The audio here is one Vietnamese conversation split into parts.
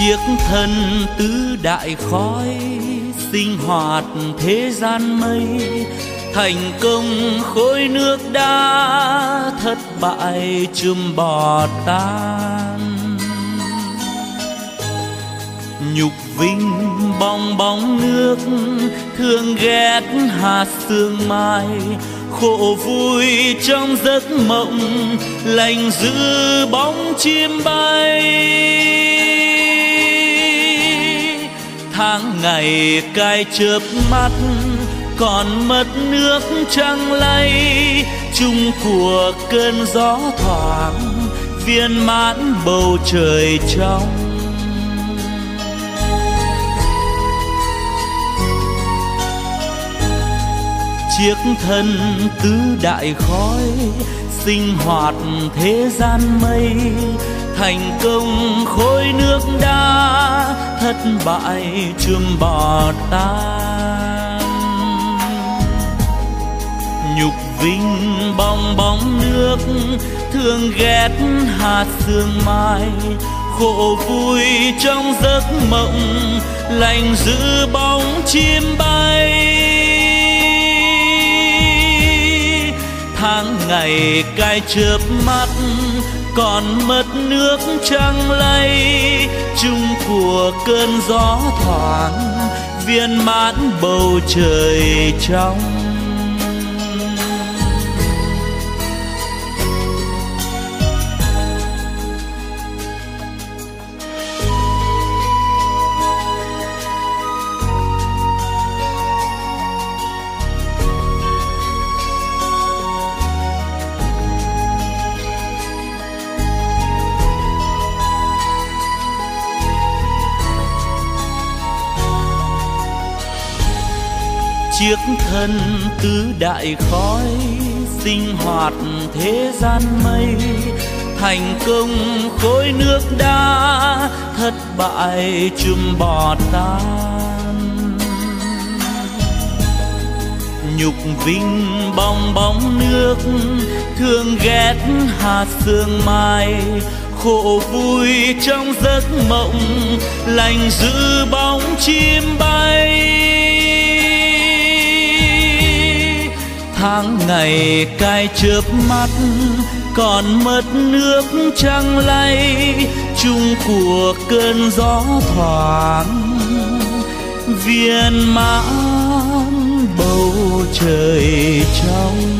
chiếc thân tứ đại khói sinh hoạt thế gian mây. Thành công khối nước đã thất bại chùm bò tan. Nhục vinh bong bóng nước, thương ghét hạt sương mai. Khổ vui trong giấc mộng, lành giữ bóng chim bay tháng ngày cai chớp mắt, còn mất nước trăng lay. Chung của cơn gió thoảng, viên mãn bầu trời trong. Chiếc thân tứ đại khói sinh hoạt thế gian mây, thành công khối nước đá thất bại chùm bỏ tan nhục vinh bong bóng nước, thương ghét hạt sương mai. Khổ vui trong giấc mộng, lành giữ bóng chim bay. Tháng ngày cai chớp mắt còn mất nước trăng lay. Chung của cơn gió thoảng, viên mãn bầu trời trong. Chiếc thân tứ đại khói sinh hoạt thế gian mây. Thành công khối nước đá, thất bại chùm bò tan. Nhục vinh bong bóng nước, thương ghét hạt sương mai. Khổ vui trong giấc mộng, lành giữ bóng chim bay. Tháng ngày cai chớp mắt, còn mất nước trăng lay, chung của cơn gió thoảng, viên mãn bầu trời trong.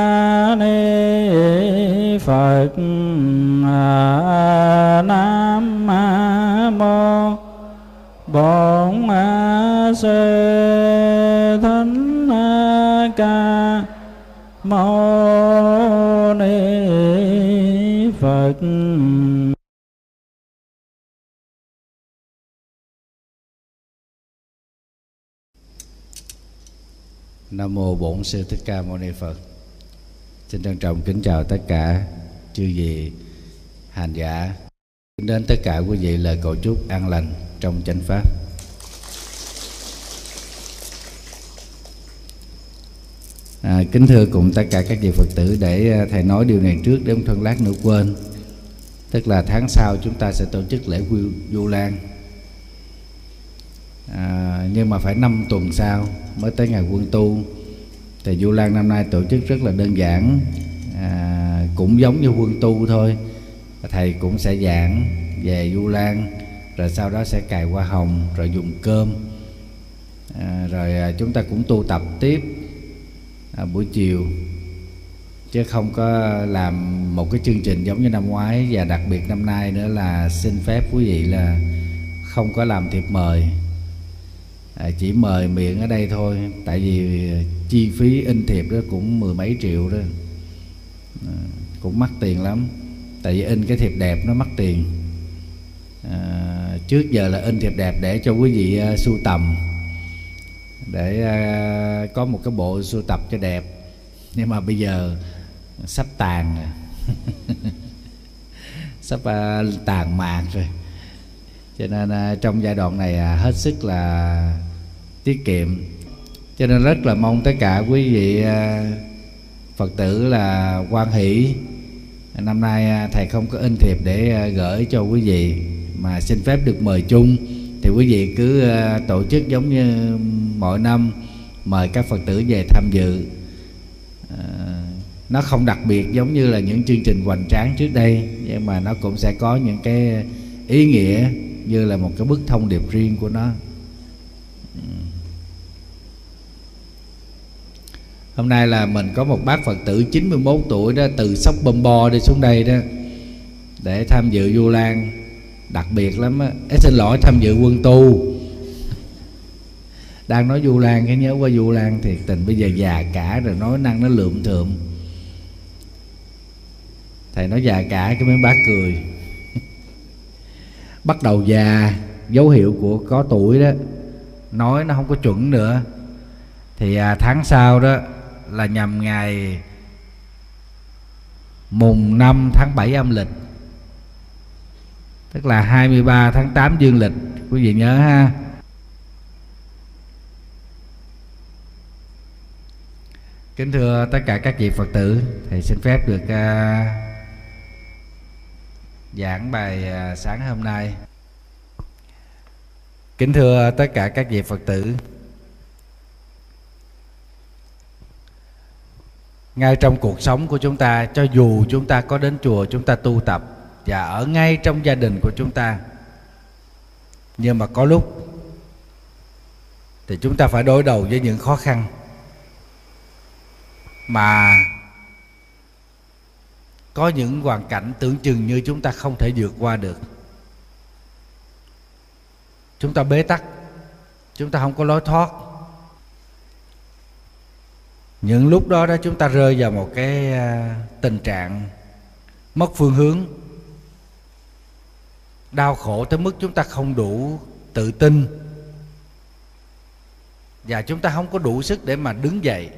phật à, nam mô bổn sư Thánh ca mâu ni phật Nam mô Bổn Sư Thích Ca Mâu Ni Phật. Xin trân trọng kính chào tất cả chư vị hành giả. Đến tất cả quý vị lời cầu chúc an lành trong chánh pháp. À, kính thưa cùng tất cả các vị Phật tử để à, thầy nói điều này trước để ông thân lát nữa quên. Tức là tháng sau chúng ta sẽ tổ chức lễ du Vu Lan. À, nhưng mà phải 5 tuần sau mới tới ngày quân tu thì Du Lan năm nay tổ chức rất là đơn giản. À, cũng giống như quân tu thôi. Thầy cũng sẽ giảng về Du Lan rồi sau đó sẽ cài hoa hồng rồi dùng cơm. À, rồi à, chúng ta cũng tu tập tiếp à, buổi chiều. Chứ không có làm một cái chương trình giống như năm ngoái và đặc biệt năm nay nữa là xin phép quý vị là không có làm thiệp mời à, chỉ mời miệng ở đây thôi tại vì à, chi phí in thiệp đó cũng mười mấy triệu đó. À, cũng mắc tiền lắm tại vì in cái thiệp đẹp nó mắc tiền. À, trước giờ là in thiệp đẹp để cho quý vị uh, sưu tầm để uh, có một cái bộ sưu tập cho đẹp. Nhưng mà bây giờ sắp tàn rồi. Sắp uh, tàn mạng rồi cho nên à, trong giai đoạn này à, hết sức là tiết kiệm. Cho nên rất là mong tất cả quý vị à, phật tử là quan hỷ. Năm nay thầy không có in thiệp để gửi cho quý vị, mà xin phép được mời chung. Thì quý vị cứ tổ chức giống như mọi năm, mời các phật tử về tham dự. Nó không đặc biệt giống như là những chương trình hoành tráng trước đây, nhưng mà nó cũng sẽ có những cái ý nghĩa như là một cái bức thông điệp riêng của nó. Hôm nay là mình có một bác Phật tử 91 tuổi đó Từ sóc bom bo đi xuống đây đó Để tham dự Du Lan. Đặc biệt lắm á. Ê, Xin lỗi tham dự quân tu. Đang nói Du Lan cái nhớ qua Du Lan Thiệt tình. Bây giờ già cả rồi nói năng nó lượm thượm. Thầy nói già cả cái mấy bác cười. Bắt đầu già Dấu hiệu của có tuổi đó. Nói nó không có chuẩn nữa. Thì à, tháng sau đó là nhằm ngày mùng 5 tháng 7 âm lịch. Tức là 23 tháng 8 dương lịch Quý vị nhớ ha. Kính thưa tất cả các vị Phật tử Thầy xin phép được uh, giảng bài à, sáng hôm nay. Kính thưa tất cả các vị Phật tử. Ngay trong cuộc sống của chúng ta, cho dù chúng ta có đến chùa, chúng ta tu tập, và ở ngay trong gia đình của chúng ta, nhưng mà có lúc thì chúng ta phải đối đầu với những khó khăn mà có những hoàn cảnh tưởng chừng như chúng ta không thể vượt qua được. Chúng ta bế tắc. Chúng ta không có lối thoát. Những lúc đó đó chúng ta rơi vào một cái à, tình trạng mất phương hướng. Đau khổ tới mức chúng ta không đủ tự tin. Và chúng ta không có đủ sức để mà đứng dậy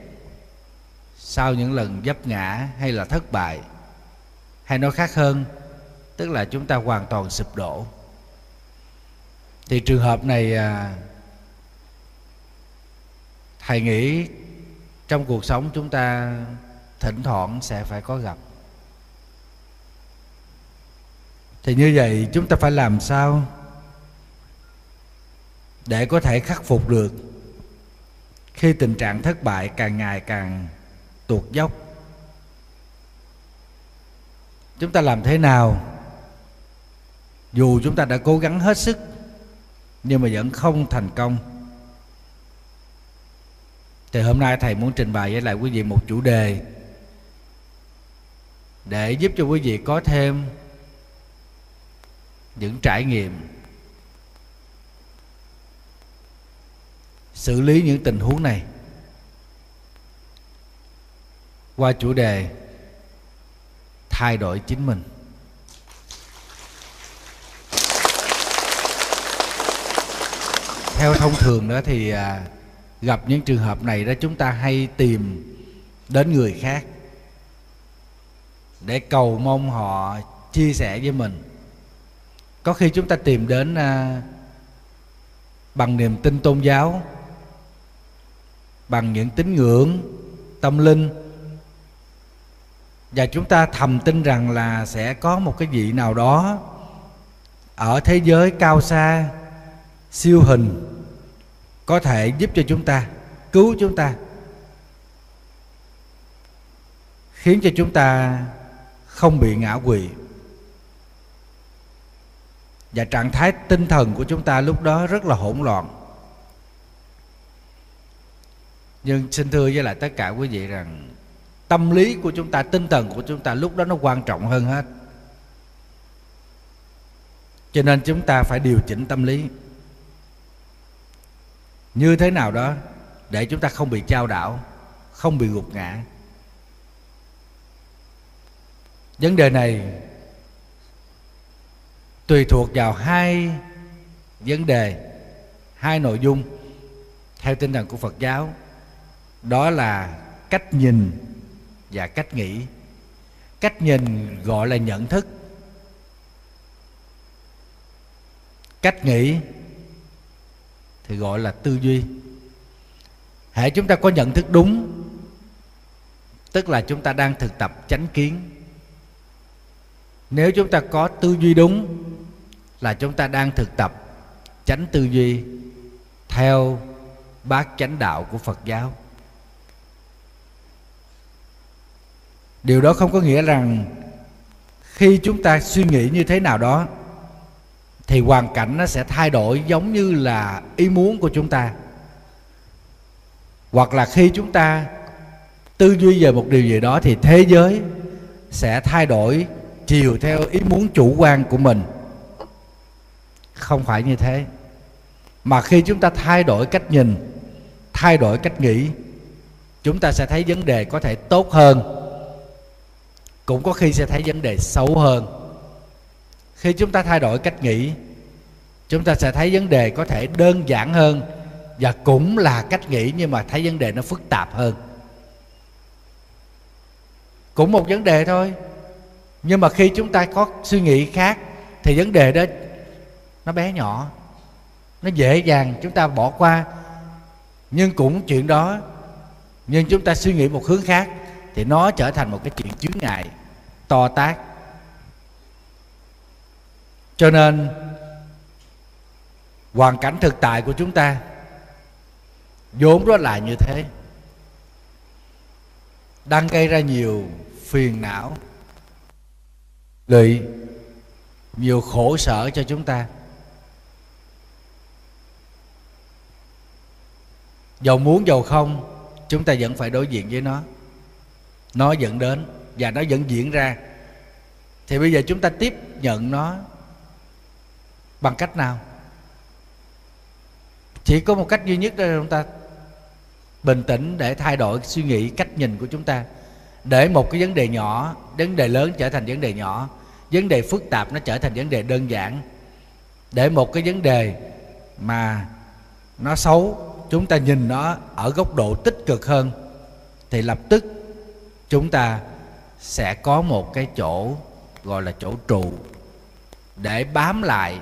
sau những lần vấp ngã hay là thất bại hay nói khác hơn, tức là chúng ta hoàn toàn sụp đổ. Thì trường hợp này à, thầy nghĩ trong cuộc sống chúng ta thỉnh thoảng sẽ phải có gặp. Thì như vậy chúng ta phải làm sao để có thể khắc phục được khi tình trạng thất bại càng ngày càng tuột dốc? Chúng ta làm thế nào? Dù chúng ta đã cố gắng hết sức, nhưng mà vẫn không thành công. Thì hôm nay thầy muốn trình bày với lại quý vị một chủ đề để giúp cho quý vị có thêm những trải nghiệm, xử lý những tình huống này. Qua chủ đề thay đổi chính mình. Theo thông thường đó thì à, gặp những trường hợp này đó chúng ta hay tìm đến người khác để cầu mong họ chia sẻ với mình. Có khi chúng ta tìm đến à, bằng niềm tin tôn giáo bằng những tín ngưỡng tâm linh và chúng ta thầm tin rằng là sẽ có một cái vị nào đó ở thế giới cao xa, siêu hình, có thể giúp cho chúng ta, cứu chúng ta, khiến cho chúng ta không bị ngã quỵ. Và trạng thái tinh thần của chúng ta lúc đó rất là hỗn loạn. Nhưng xin thưa với lại tất cả quý vị rằng tâm lý của chúng ta, tinh thần của chúng ta lúc đó nó quan trọng hơn hết. Cho nên chúng ta phải điều chỉnh tâm lý. Như thế nào đó, để chúng ta không bị trao đảo, không bị gục ngã. Vấn đề này tùy thuộc vào hai vấn đề, hai nội dung theo tinh thần của phật giáo. Đó là cách nhìn và cách nghĩ. Cách nhìn gọi là nhận thức. Cách nghĩ thì gọi là tư duy. Hệ chúng ta có nhận thức đúng, tức là chúng ta đang thực tập chánh kiến. Nếu chúng ta có tư duy đúng, là chúng ta đang thực tập chánh tư duy theo bát chánh đạo của phật giáo. Điều đó không có nghĩa rằng khi chúng ta suy nghĩ như thế nào đó, thì hoàn cảnh nó sẽ thay đổi giống như là ý muốn của chúng ta. Hoặc là khi chúng ta tư duy về một điều gì đó, thì thế giới sẽ thay đổi chiều theo ý muốn chủ quan của mình. Không phải như thế. Mà khi chúng ta thay đổi cách nhìn, thay đổi cách nghĩ, chúng ta sẽ thấy vấn đề có thể tốt hơn cũng có khi sẽ thấy vấn đề xấu hơn. Khi chúng ta thay đổi cách nghĩ, chúng ta sẽ thấy vấn đề có thể đơn giản hơn và cũng là cách nghĩ nhưng mà thấy vấn đề nó phức tạp hơn. Cũng một vấn đề thôi. Nhưng mà khi chúng ta có suy nghĩ khác thì vấn đề đó, nó bé nhỏ. Nó dễ dàng chúng ta bỏ qua. Nhưng cũng chuyện đó, nhưng chúng ta suy nghĩ một hướng khác thì nó trở thành một cái chuyện chướng ngại, to tác cho nên, hoàn cảnh thực tại của chúng ta vốn đó là như thế. Đang gây ra nhiều phiền não, lụy, nhiều khổ sở cho chúng ta. Dầu muốn dầu không, chúng ta vẫn phải đối diện với nó nó dẫn đến và nó vẫn diễn ra. Thì bây giờ chúng ta tiếp nhận nó bằng cách nào? Chỉ có một cách duy nhất đó là chúng ta bình tĩnh để thay đổi suy nghĩ, cách nhìn của chúng ta. Để một cái vấn đề nhỏ, vấn đề lớn trở thành vấn đề nhỏ. Vấn đề phức tạp nó trở thành vấn đề đơn giản. Để một cái vấn đề mà nó xấu, chúng ta nhìn nó ở góc độ tích cực hơn, thì lập tức chúng ta sẽ có một cái chỗ gọi là chỗ trụ để bám lại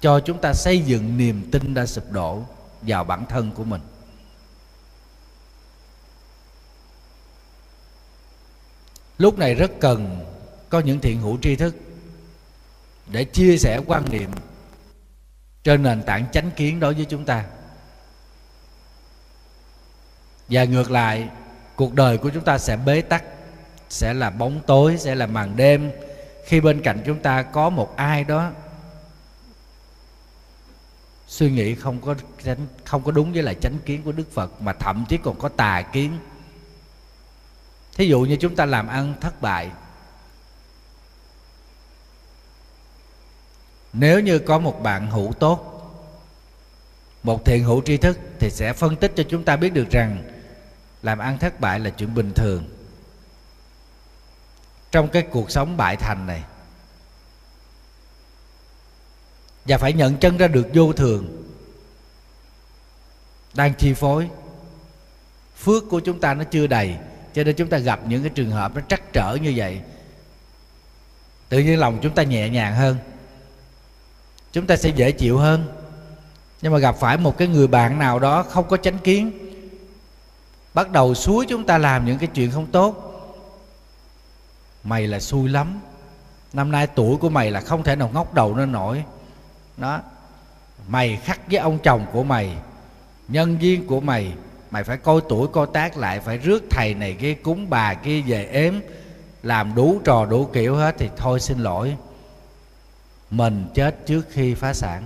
cho chúng ta xây dựng niềm tin đã sụp đổ vào bản thân của mình. Lúc này rất cần có những thiện hữu tri thức để chia sẻ quan niệm trên nền tảng chánh kiến đối với chúng ta. Và ngược lại cuộc đời của chúng ta sẽ bế tắc sẽ là bóng tối sẽ là màn đêm khi bên cạnh chúng ta có một ai đó suy nghĩ không có không có đúng với lại chánh kiến của Đức Phật mà thậm chí còn có tà kiến. Thí dụ như chúng ta làm ăn thất bại. Nếu như có một bạn hữu tốt, một thiện hữu tri thức thì sẽ phân tích cho chúng ta biết được rằng làm ăn thất bại là chuyện bình thường. Trong cái cuộc sống bại thành này, và phải nhận chân ra được vô thường, đang chi phối. Phước của chúng ta nó chưa đầy, cho nên chúng ta gặp những cái trường hợp nó trắc trở như vậy. Tự nhiên lòng chúng ta nhẹ nhàng hơn, chúng ta sẽ dễ chịu hơn. Nhưng mà gặp phải một cái người bạn nào đó không có chánh kiến bắt đầu suối chúng ta làm những cái chuyện không tốt. Mày là xui lắm. Năm nay tuổi của mày là không thể nào ngóc đầu nó nổi. Đó. Mày khắc với ông chồng của mày, nhân viên của mày mày phải coi tuổi coi tác lại, phải rước thầy này kia cúng, bà kia về ếm, làm đủ trò đủ kiểu hết thì thôi xin lỗi. Mình chết trước khi phá sản.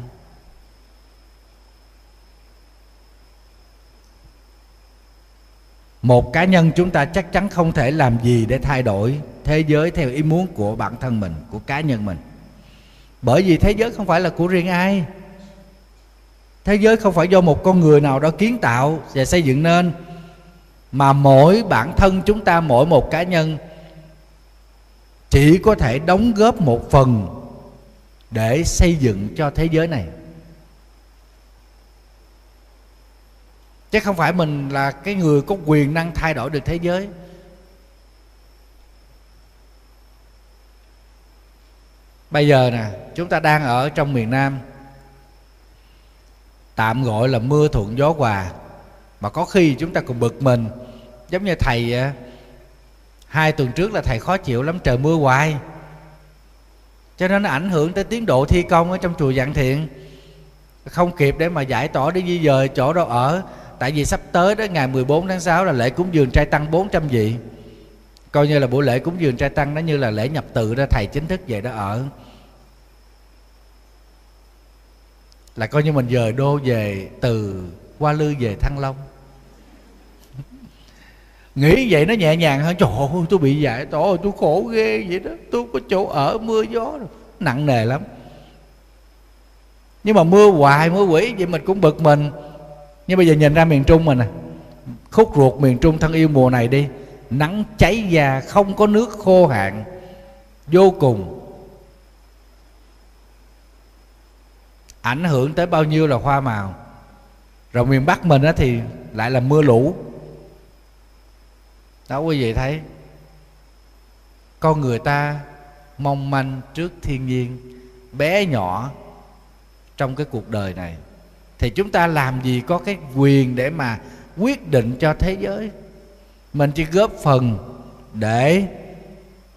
Một cá nhân chúng ta chắc chắn không thể làm gì để thay đổi thế giới theo ý muốn của bản thân mình, của cá nhân mình. Bởi vì thế giới không phải là của riêng ai. Thế giới không phải do một con người nào đó kiến tạo và xây dựng nên, mà mỗi bản thân chúng ta, mỗi một cá nhân chỉ có thể đóng góp một phần để xây dựng cho thế giới này. Chứ không phải mình là cái người có quyền năng thay đổi được thế giới. Bây giờ nè, chúng ta đang ở trong miền nam. Tạm gọi là mưa thuận gió hòa. Mà có khi chúng ta cũng bực mình. Giống như thầy à, hai tuần trước là thầy khó chịu lắm, trời mưa hoài. Cho nên nó ảnh hưởng tới tiến độ thi công ở trong chùa Dạng Thiện. Không kịp để mà giải tỏa để di dời chỗ đâu ở tại vì sắp tới đó, ngày 14 tháng 6 là lễ cúng dường trai tăng 400 vị. Coi như là buổi lễ cúng dường trai tăng nó như là lễ nhập tự ra thầy chính thức về đó ở. Là coi như mình dời đô về từ Hoa Lư về Thăng Long. Nghĩ vậy nó nhẹ nhàng hơn. Trời ơi, tôi bị giải ơi tôi khổ ghê vậy đó. Tôi có chỗ ở, mưa gió rồi. nặng nề lắm. Nhưng mà mưa hoài, mưa quỷ, vậy mình cũng bực mình nhưng bây giờ nhìn ra miền trung mình nè. Khúc ruột miền trung thân yêu mùa này đi. Nắng cháy da, không có nước khô hạn. Vô cùng. Ảnh hưởng tới bao nhiêu là hoa màu. Rồi miền bắc mình á thì lại là mưa lũ. Đó, quý vị thấy. Con người ta mong manh trước thiên nhiên, bé nhỏ trong cái cuộc đời này thì chúng ta làm gì có cái quyền để mà quyết định cho thế giới? Mình chỉ góp phần để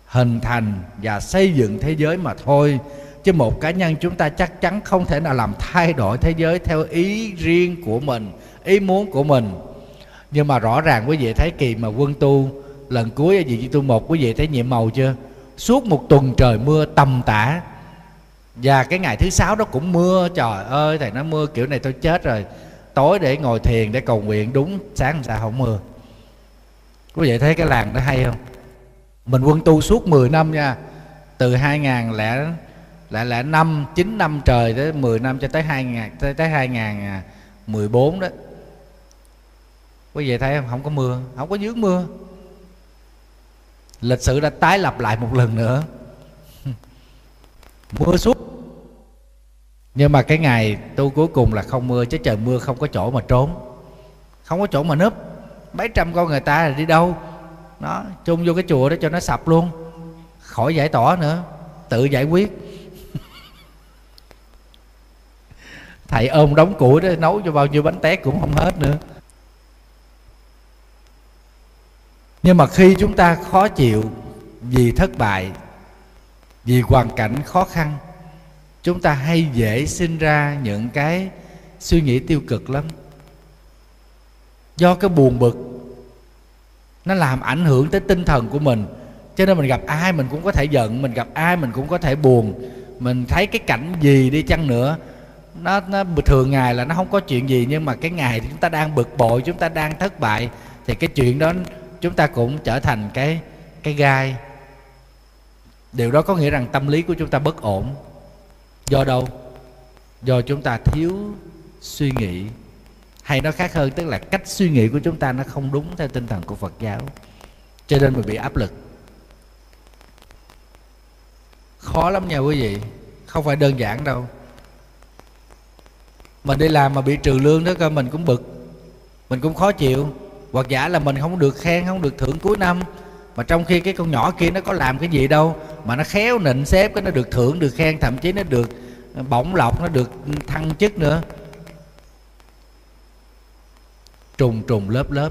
hình thành và xây dựng thế giới mà thôi. Chứ một cá nhân chúng ta chắc chắn không thể nào làm thay đổi thế giới theo ý riêng của mình, ý muốn của mình. Nhưng mà rõ ràng quý vị thấy kỳ mà quân tu, lần cuối ở vị tu một, quý vị thấy nhiệm màu chưa? Suốt một tuần trời mưa tầm tã và cái ngày thứ sáu đó cũng mưa, trời ơi, thầy nó mưa kiểu này tôi chết rồi. Tối để ngồi thiền để cầu nguyện, đúng, sáng sao không mưa. Quý vị thấy cái làng đó hay không? Mình quân tu suốt 10 năm nha. Từ 2000 lẻ lại là năm, chín năm trời tới 10 năm cho tới 2000 tới tới 2014 à, đó. Quý vị thấy không? Không có mưa, không có dướng mưa. Lịch sử đã tái lập lại một lần nữa. Mưa suốt nhưng mà cái ngày tu cuối cùng là không mưa, chứ trời mưa không có chỗ mà trốn. Không có chỗ mà núp. Mấy trăm con người ta là đi đâu? Nó chung vô cái chùa đó cho nó sập luôn. Khỏi giải tỏa nữa. Tự giải quyết. Thầy ôm đóng củi đó, nấu cho bao nhiêu bánh tét cũng không hết nữa. Nhưng mà khi chúng ta khó chịu vì thất bại, vì hoàn cảnh khó khăn chúng ta hay dễ sinh ra những cái suy nghĩ tiêu cực lắm. Do cái buồn bực nó làm ảnh hưởng tới tinh thần của mình. Cho nên mình gặp ai mình cũng có thể giận mình gặp ai mình cũng có thể buồn. Mình thấy cái cảnh gì đi chăng nữa nó, nó thường ngày là nó không có chuyện gì nhưng mà cái ngày chúng ta đang bực bội chúng ta đang thất bại thì cái chuyện đó chúng ta cũng trở thành cái cái gai. Điều đó có nghĩa rằng tâm lý của chúng ta bất ổn do đâu? Do chúng ta thiếu suy nghĩ. Hay nó khác hơn, tức là cách suy nghĩ của chúng ta nó không đúng theo tinh thần của phật giáo. Cho nên mình bị áp lực. Khó lắm nha quý vị. Không phải đơn giản đâu. Mình đi làm mà bị trừ lương đó cơ, mình cũng bực. Mình cũng khó chịu. Hoặc giả là mình không được khen, không được thưởng cuối năm mà trong khi cái con nhỏ kia nó có làm cái gì đâu, mà nó khéo nịnh xếp cái nó được thưởng được khen, thậm chí nó được ờ, bổng lộc, nó được thăng chức nữa. Trùng trùng, lớp lớp.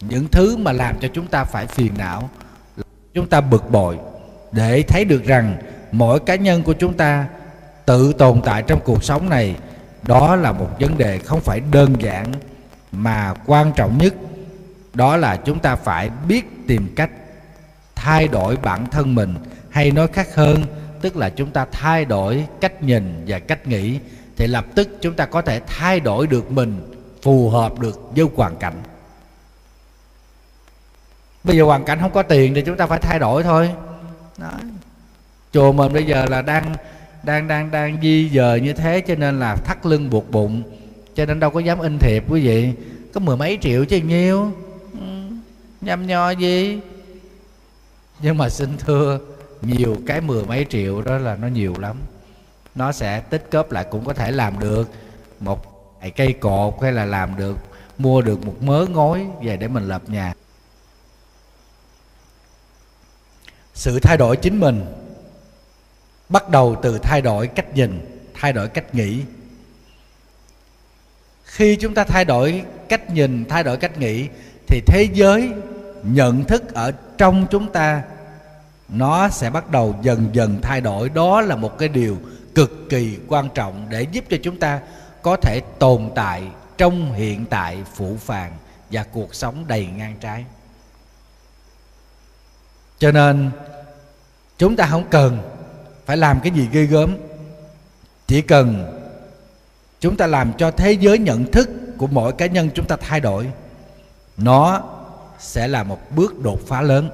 Những thứ mà làm cho chúng ta phải phiền não, chúng ta bực bội, để thấy được rằng mỗi cá nhân của chúng ta tự tồn tại trong cuộc sống này, đó là một vấn đề không phải đơn giản, mà quan trọng nhất đó là chúng ta phải biết tìm cách thay đổi bản thân mình. Hay nói khác hơn tức là chúng ta thay đổi cách nhìn và cách nghĩ thì lập tức chúng ta có thể thay đổi được mình phù hợp được với hoàn cảnh. Bây giờ hoàn cảnh không có tiền thì chúng ta phải thay đổi thôi. Đó. chùa mình bây giờ là đang đang đang đang di dời như thế cho nên là thắt lưng buộc bụng cho nên đâu có dám in thiệp quý vị. Có mười mấy triệu chứ nhiêu nhăm nho gì? Nhưng mà xin thưa, nhiều cái mười mấy triệu đó là nó nhiều lắm. Nó sẽ tích góp lại cũng có thể làm được một cây cột hay là làm được, mua được một mớ ngói về để mình lập nhà. Sự thay đổi chính mình bắt đầu từ thay đổi cách nhìn, thay đổi cách nghĩ. Khi chúng ta thay đổi cách nhìn, thay đổi cách nghĩ thì thế giới nhận thức ở trong chúng ta, nó sẽ bắt đầu dần dần thay đổi. Đó là một cái điều cực kỳ quan trọng để giúp cho chúng ta có thể tồn tại trong hiện tại phụ phàng và cuộc sống đầy ngang trái. Cho nên, chúng ta không cần phải làm cái gì ghê gớm. Chỉ cần chúng ta làm cho thế giới nhận thức của mỗi cá nhân chúng ta thay đổi nó sẽ là một bước đột phá lớn,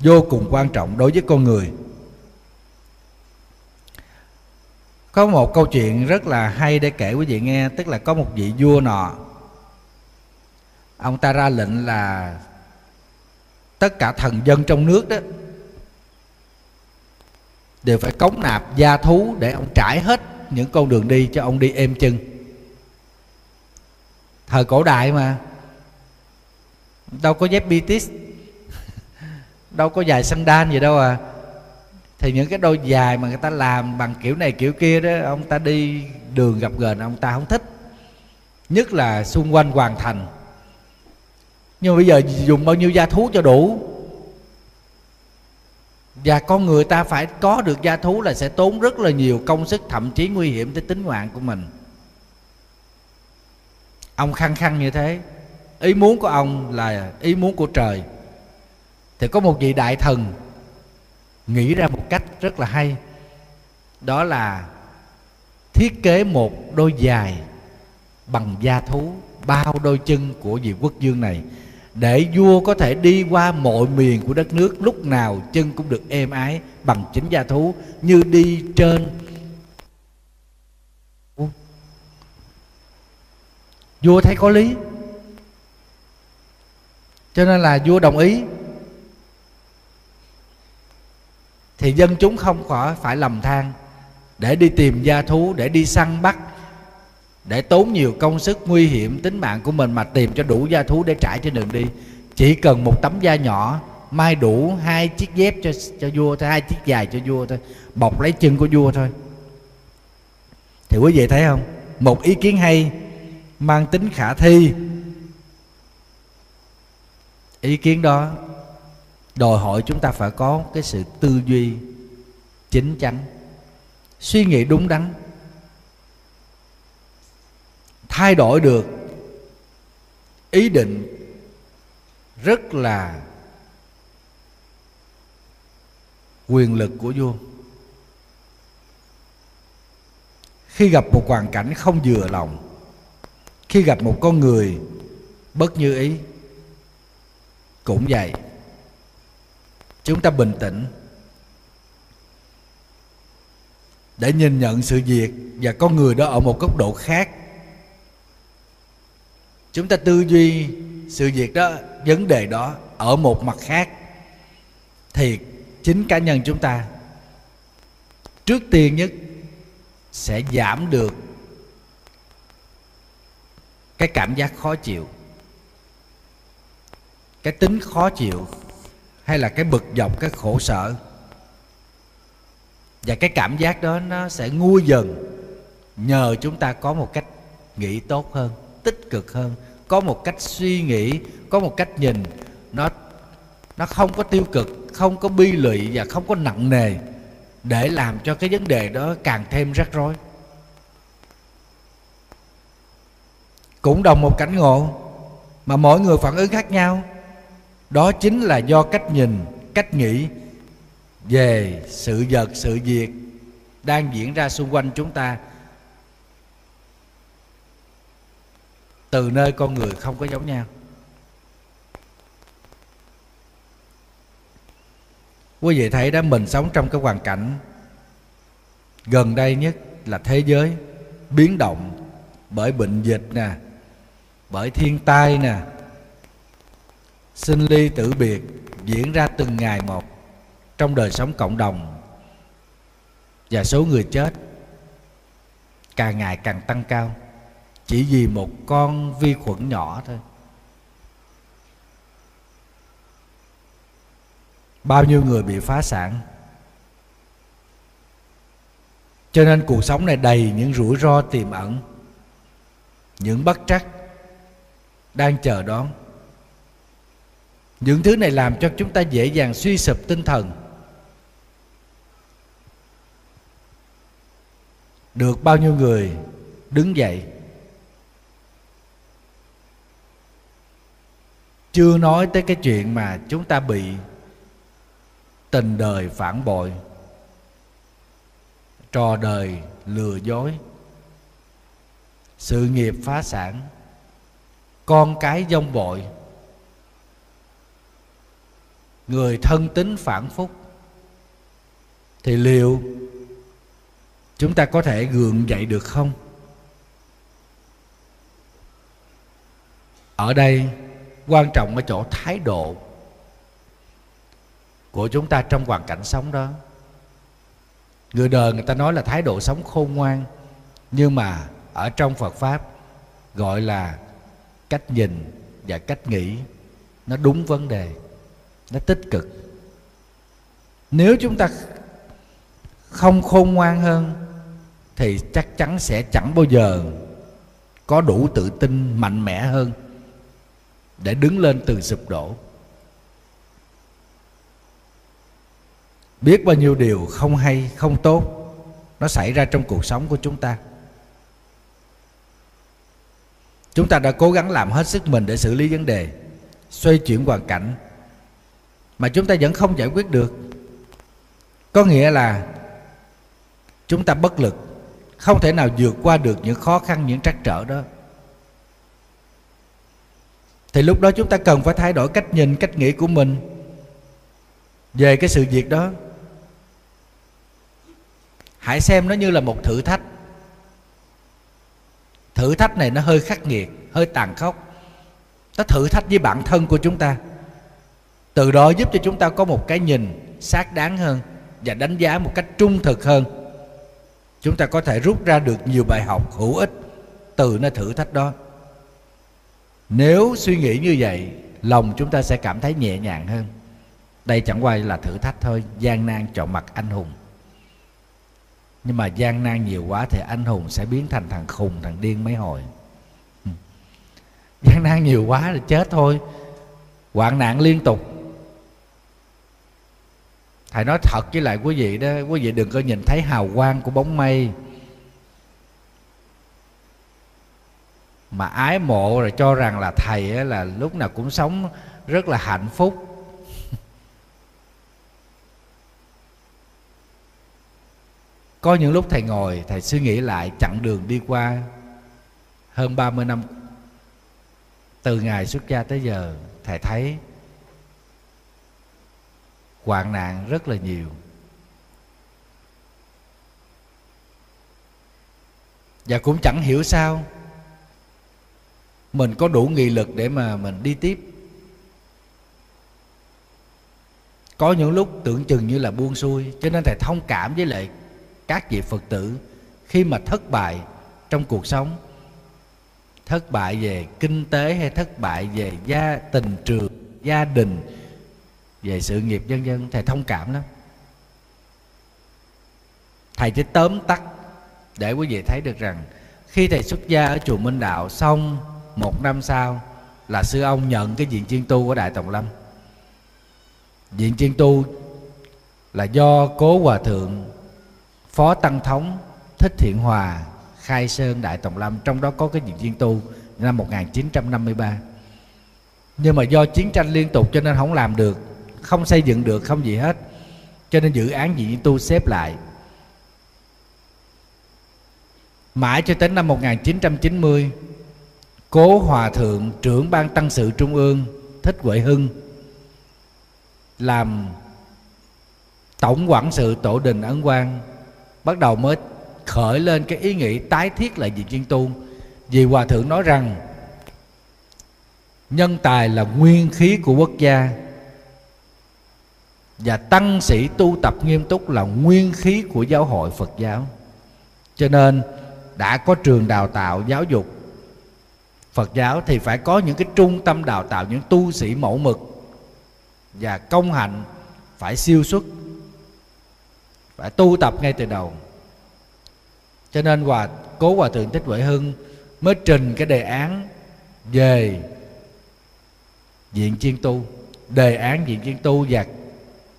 vô cùng quan trọng đối với con người. Có một câu chuyện rất là hay để kể quý vị nghe, tức là có một vị vua nọ. Ông ta ra lệnh là tất cả thần dân trong nước đó đều phải cống nạp gia thú để ông trải hết những con đường đi cho ông đi êm chân thời cổ đại mà đâu có dép bitis đâu có dài sandal gì đâu à. Thì những cái đôi dài mà người ta làm bằng kiểu này kiểu kia đó, ông ta đi đường gặp gờn ông ta không thích. Nhất là xung quanh hoàn thành. Nhưng mà bây giờ dùng bao nhiêu gia thú cho đủ? Và con người ta phải có được gia thú là sẽ tốn rất là nhiều công sức, thậm chí nguy hiểm tới tính mạng của mình. Ông khăng khăng như thế ý muốn của ông là ý muốn của trời. Thì có một vị đại thần nghĩ ra một cách rất là hay. Đó là thiết kế một đôi giày bằng da thú, bao đôi chân của vị quốc dương này, để vua có thể đi qua mọi miền của đất nước. Lúc nào chân cũng được êm ái bằng chính da thú, như đi trên vua thấy có lý cho nên là vua đồng ý. Thì dân chúng không khỏi phải lầm than để đi tìm gia thú, để đi săn bắt, để tốn nhiều công sức, nguy hiểm tính mạng của mình mà tìm cho đủ gia thú để trải trên đường đi. Chỉ cần một tấm da nhỏ, mai đủ hai chiếc dép cho cho vua thôi, hai chiếc dài cho vua thôi, bọc lấy chân của vua thôi. Thì quý vị thấy không? Một ý kiến hay, mang tính khả thi ý kiến đó đòi hỏi chúng ta phải có cái sự tư duy chính chắn, suy nghĩ đúng đắn, thay đổi được ý định rất là quyền lực của vua. Khi gặp một hoàn cảnh không vừa lòng, khi gặp một con người bất như ý cũng vậy, chúng ta bình tĩnh để nhìn nhận sự việc và con người đó ở một góc độ khác. Chúng ta tư duy sự việc đó, vấn đề đó ở một mặt khác. Thì chính cá nhân chúng ta trước tiên nhất sẽ giảm được cái cảm giác khó chịu cái tính khó chịu hay là cái bực dọc, cái khổ sở. Và cái cảm giác đó nó sẽ nguôi dần nhờ chúng ta có một cách nghĩ tốt hơn, tích cực hơn, có một cách suy nghĩ, có một cách nhìn. Nó nó không có tiêu cực, không có bi lụy và không có nặng nề để làm cho cái vấn đề đó càng thêm rắc rối. Cũng đồng một cảnh ngộ mà mỗi người phản ứng khác nhau đó chính là do cách nhìn, cách nghĩ về sự vật, sự việc đang diễn ra xung quanh chúng ta. Từ nơi con người không có giống nhau. Quý vị thấy đó, mình sống trong cái hoàn cảnh gần đây nhất là thế giới biến động bởi bệnh dịch nè, bởi thiên tai nè sinh ly tử biệt diễn ra từng ngày một trong đời sống cộng đồng và số người chết càng ngày càng tăng cao. Chỉ vì một con vi khuẩn nhỏ thôi. Bao nhiêu người bị phá sản. Cho nên cuộc sống này đầy những rủi ro tiềm ẩn, những bất trắc đang chờ đón những thứ này làm cho chúng ta dễ dàng suy sụp tinh thần. Được bao nhiêu người đứng dậy? Chưa nói tới cái chuyện mà chúng ta bị tình đời phản bội, trò đời lừa dối, sự nghiệp phá sản, con cái dông bội người thân tính phản phúc. Thì liệu chúng ta có thể gượng dậy được không? Ở đây, quan trọng ở chỗ thái độ của chúng ta trong hoàn cảnh sống đó. Người đời người ta nói là thái độ sống khôn ngoan, nhưng mà ở trong phật pháp gọi là cách nhìn và cách nghĩ, nó đúng vấn đề nó tích cực. Nếu chúng ta không khôn ngoan hơn, thì chắc chắn sẽ chẳng bao giờ có đủ tự tin mạnh mẽ hơn để đứng lên từ sụp đổ. Biết bao nhiêu điều không hay, không tốt, nó xảy ra trong cuộc sống của chúng ta. Chúng ta đã cố gắng làm hết sức mình để xử lý vấn đề, xoay chuyển hoàn cảnh mà chúng ta vẫn không giải quyết được. Có nghĩa là chúng ta bất lực, không thể nào vượt qua được những khó khăn, những trắc trở đó. Thì lúc đó chúng ta cần phải thay đổi cách nhìn, cách nghĩ của mình về cái sự việc đó. Hãy xem nó như là một thử thách. Thử thách này nó hơi khắc nghiệt, hơi tàn khốc. Nó thử thách với bản thân của chúng ta từ đó giúp cho chúng ta có một cái nhìn xác đáng hơn và đánh giá một cách trung thực hơn. Chúng ta có thể rút ra được nhiều bài học hữu ích từ nơi thử thách đó. Nếu suy nghĩ như vậy, lòng chúng ta sẽ cảm thấy nhẹ nhàng hơn. Đây chẳng qua là thử thách thôi, gian nan chọn mặt anh hùng. Nhưng mà gian nan nhiều quá thì anh hùng sẽ biến thành thằng khùng, thằng điên mấy hồi. Gian nan nhiều quá thì chết thôi. Hoạn nạn liên tục thầy nói thật với lại quý vị đó, quý vị đừng có nhìn thấy hào quang của bóng mây. Mà ái mộ rồi cho rằng là thầy là lúc nào cũng sống rất là hạnh phúc. Có những lúc thầy ngồi, thầy suy nghĩ lại, chặng đường đi qua. Hơn 30 năm, từ ngày xuất gia tới giờ, thầy thấy hoạn nạn rất là nhiều. Và cũng chẳng hiểu sao mình có đủ nghị lực để mà mình đi tiếp. Có những lúc tưởng chừng như là buông xuôi, cho nên thầy thông cảm với lại các vị phật tử khi mà thất bại trong cuộc sống. Thất bại về kinh tế hay thất bại về gia tình trường, gia đình về sự nghiệp dân dân, thầy thông cảm lắm. Thầy chỉ tóm tắt để quý vị thấy được rằng, khi thầy xuất gia ở chùa Minh Đạo xong một năm sau là sư ông nhận cái diện chuyên tu của Đại Tòng Lâm. Diện chuyên tu là do cố hòa thượng phó tăng thống thích thiện hòa khai sơn Đại Tòng Lâm, trong đó có cái diện chuyên tu năm 1953 nhưng mà do chiến tranh liên tục cho nên không làm được không xây dựng được, không gì hết. Cho nên dự án gì tu xếp lại. Mãi cho đến năm 1990 cố hòa thượng, trưởng ban tăng sự trung ương, thích huệ hưng, làm tổng quản sự tổ đình ấn quang, bắt đầu mới khởi lên cái ý nghĩ tái thiết lại việc chuyên tu vì hòa thượng nói rằng, nhân tài là nguyên khí của quốc gia và tăng sĩ tu tập nghiêm túc là nguyên khí của giáo hội Phật giáo. Cho nên, đã có trường đào tạo giáo dục Phật giáo thì phải có những cái trung tâm đào tạo, những tu sĩ mẫu mực và công hạnh phải siêu xuất, phải tu tập ngay từ đầu. Cho nên hòa, cố hòa thượng thích huệ hưng mới trình cái đề án về viện chuyên tu, đề án viện chuyên tu và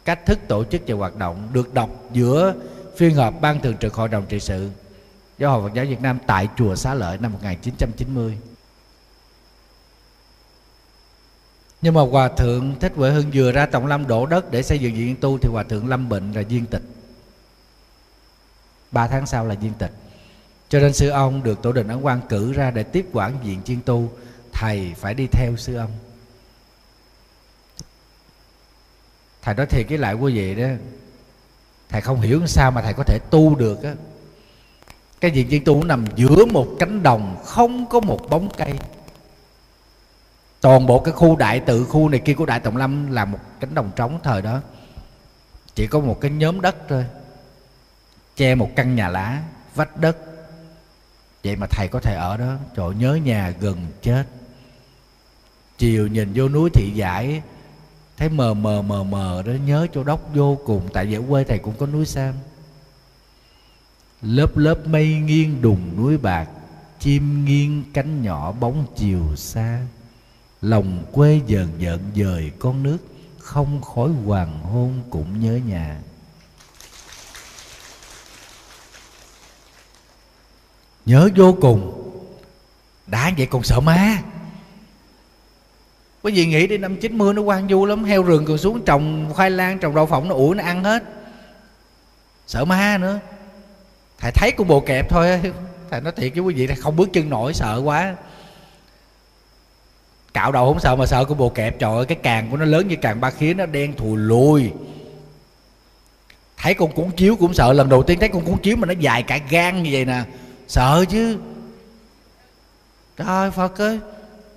cách thức tổ chức và hoạt động được đọc giữa phiên họp ban thường trực hội đồng trị sự giáo hội Phật giáo Việt Nam tại chùa Xá Lợi năm 1990 nhưng mà hòa thượng thích huệ hưng vừa ra tổng lâm đổ đất để xây dựng viện tu thì hòa thượng lâm bệnh là viên tịch. Ba tháng sau là viên tịch. Cho nên sư ông được tổ đình ấn quan cử ra để tiếp quản viện chuyên tu. Thầy phải đi theo sư ông. Thầy nói thiệt với lại quý vị đó, thầy không hiểu sao mà thầy có thể tu được á. Cái diện chuyên tu nằm giữa một cánh đồng, không có một bóng cây. Toàn bộ cái khu đại tự, khu này kia của đại tổng lâm là một cánh đồng trống thời đó. Chỉ có một cái nhóm đất thôi, che một căn nhà lá, vách đất. Vậy mà thầy có thể ở đó, trời nhớ nhà gần chết. Chiều nhìn vô núi thị giải thấy mờ mờ mờ mờ, đó, nhớ châu đốc vô cùng. Tại vì ở quê thầy cũng có núi sam. Lớp lớp mây nghiêng đùng núi bạc, chim nghiêng cánh nhỏ bóng chiều xa. Lòng quê dần dợn dời con nước, không khói hoàng hôn cũng nhớ nhà. Nhớ vô cùng. Đã vậy còn sợ ma quý gì nghĩ đi, năm 90 nó quan du lắm, heo rừng còn xuống trồng khoai lang, trồng đậu phộng nó ủi, nó ăn hết. Sợ ma nữa. Thầy thấy con bồ kẹp thôi, thầy nói thiệt với quý vị, thầy không bước chân nổi, sợ quá. Cạo đầu không sợ mà sợ con bồ kẹp, trời ơi, cái càng của nó lớn như càng ba khía, nó đen thù lùi. Thấy con cuốn chiếu cũng sợ, lần đầu tiên thấy con cuốn chiếu mà nó dài cả gan như vậy nè. Sợ chứ. Trời phật ơi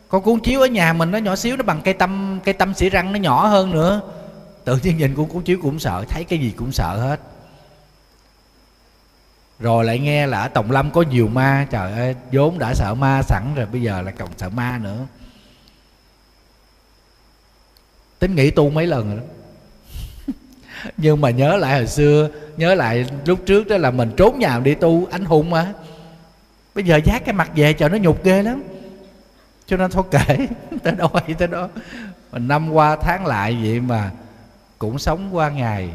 con cuốn chiếu ở nhà mình nó nhỏ xíu, nó bằng cây tâm cây tâm xỉ răng nó nhỏ hơn nữa. Tự nhiên nhìn con cuốn chiếu cũng sợ, thấy cái gì cũng sợ hết. Rồi lại nghe là ở tổng Lâm có nhiều ma, Trời ơi, vốn đã sợ ma sẵn rồi, Bây giờ lại còn sợ ma nữa. Tính nghĩ tu mấy lần rồi đó. Nhưng mà nhớ lại hồi xưa, Nhớ lại lúc trước đó là mình trốn nhà đi tu, Anh hùng mà. Bây giờ giác cái mặt về trời nó nhục ghê lắm. Cho nên thôi kể Tới đâu hay tới đó. Mà Năm qua tháng lại vậy mà Cũng sống qua ngày.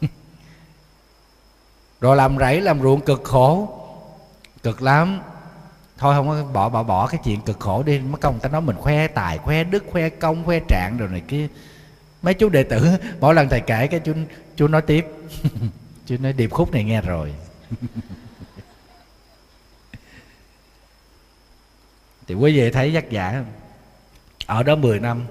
Rồi làm rẫy, làm ruộng cực khổ. Cực lắm. Thôi không có bỏ bỏ bỏ cái chuyện cực khổ đi. Mất công người ta nói mình khoe tài, khoe đức, khoe công, khoe trạng rồi này kia. Mấy chú đệ tử, mỗi lần thầy kể cái chú chú nói tiếp. Chú nói điệp khúc này nghe rồi. Thì quý vị thấy giác giả ở đó 10 năm.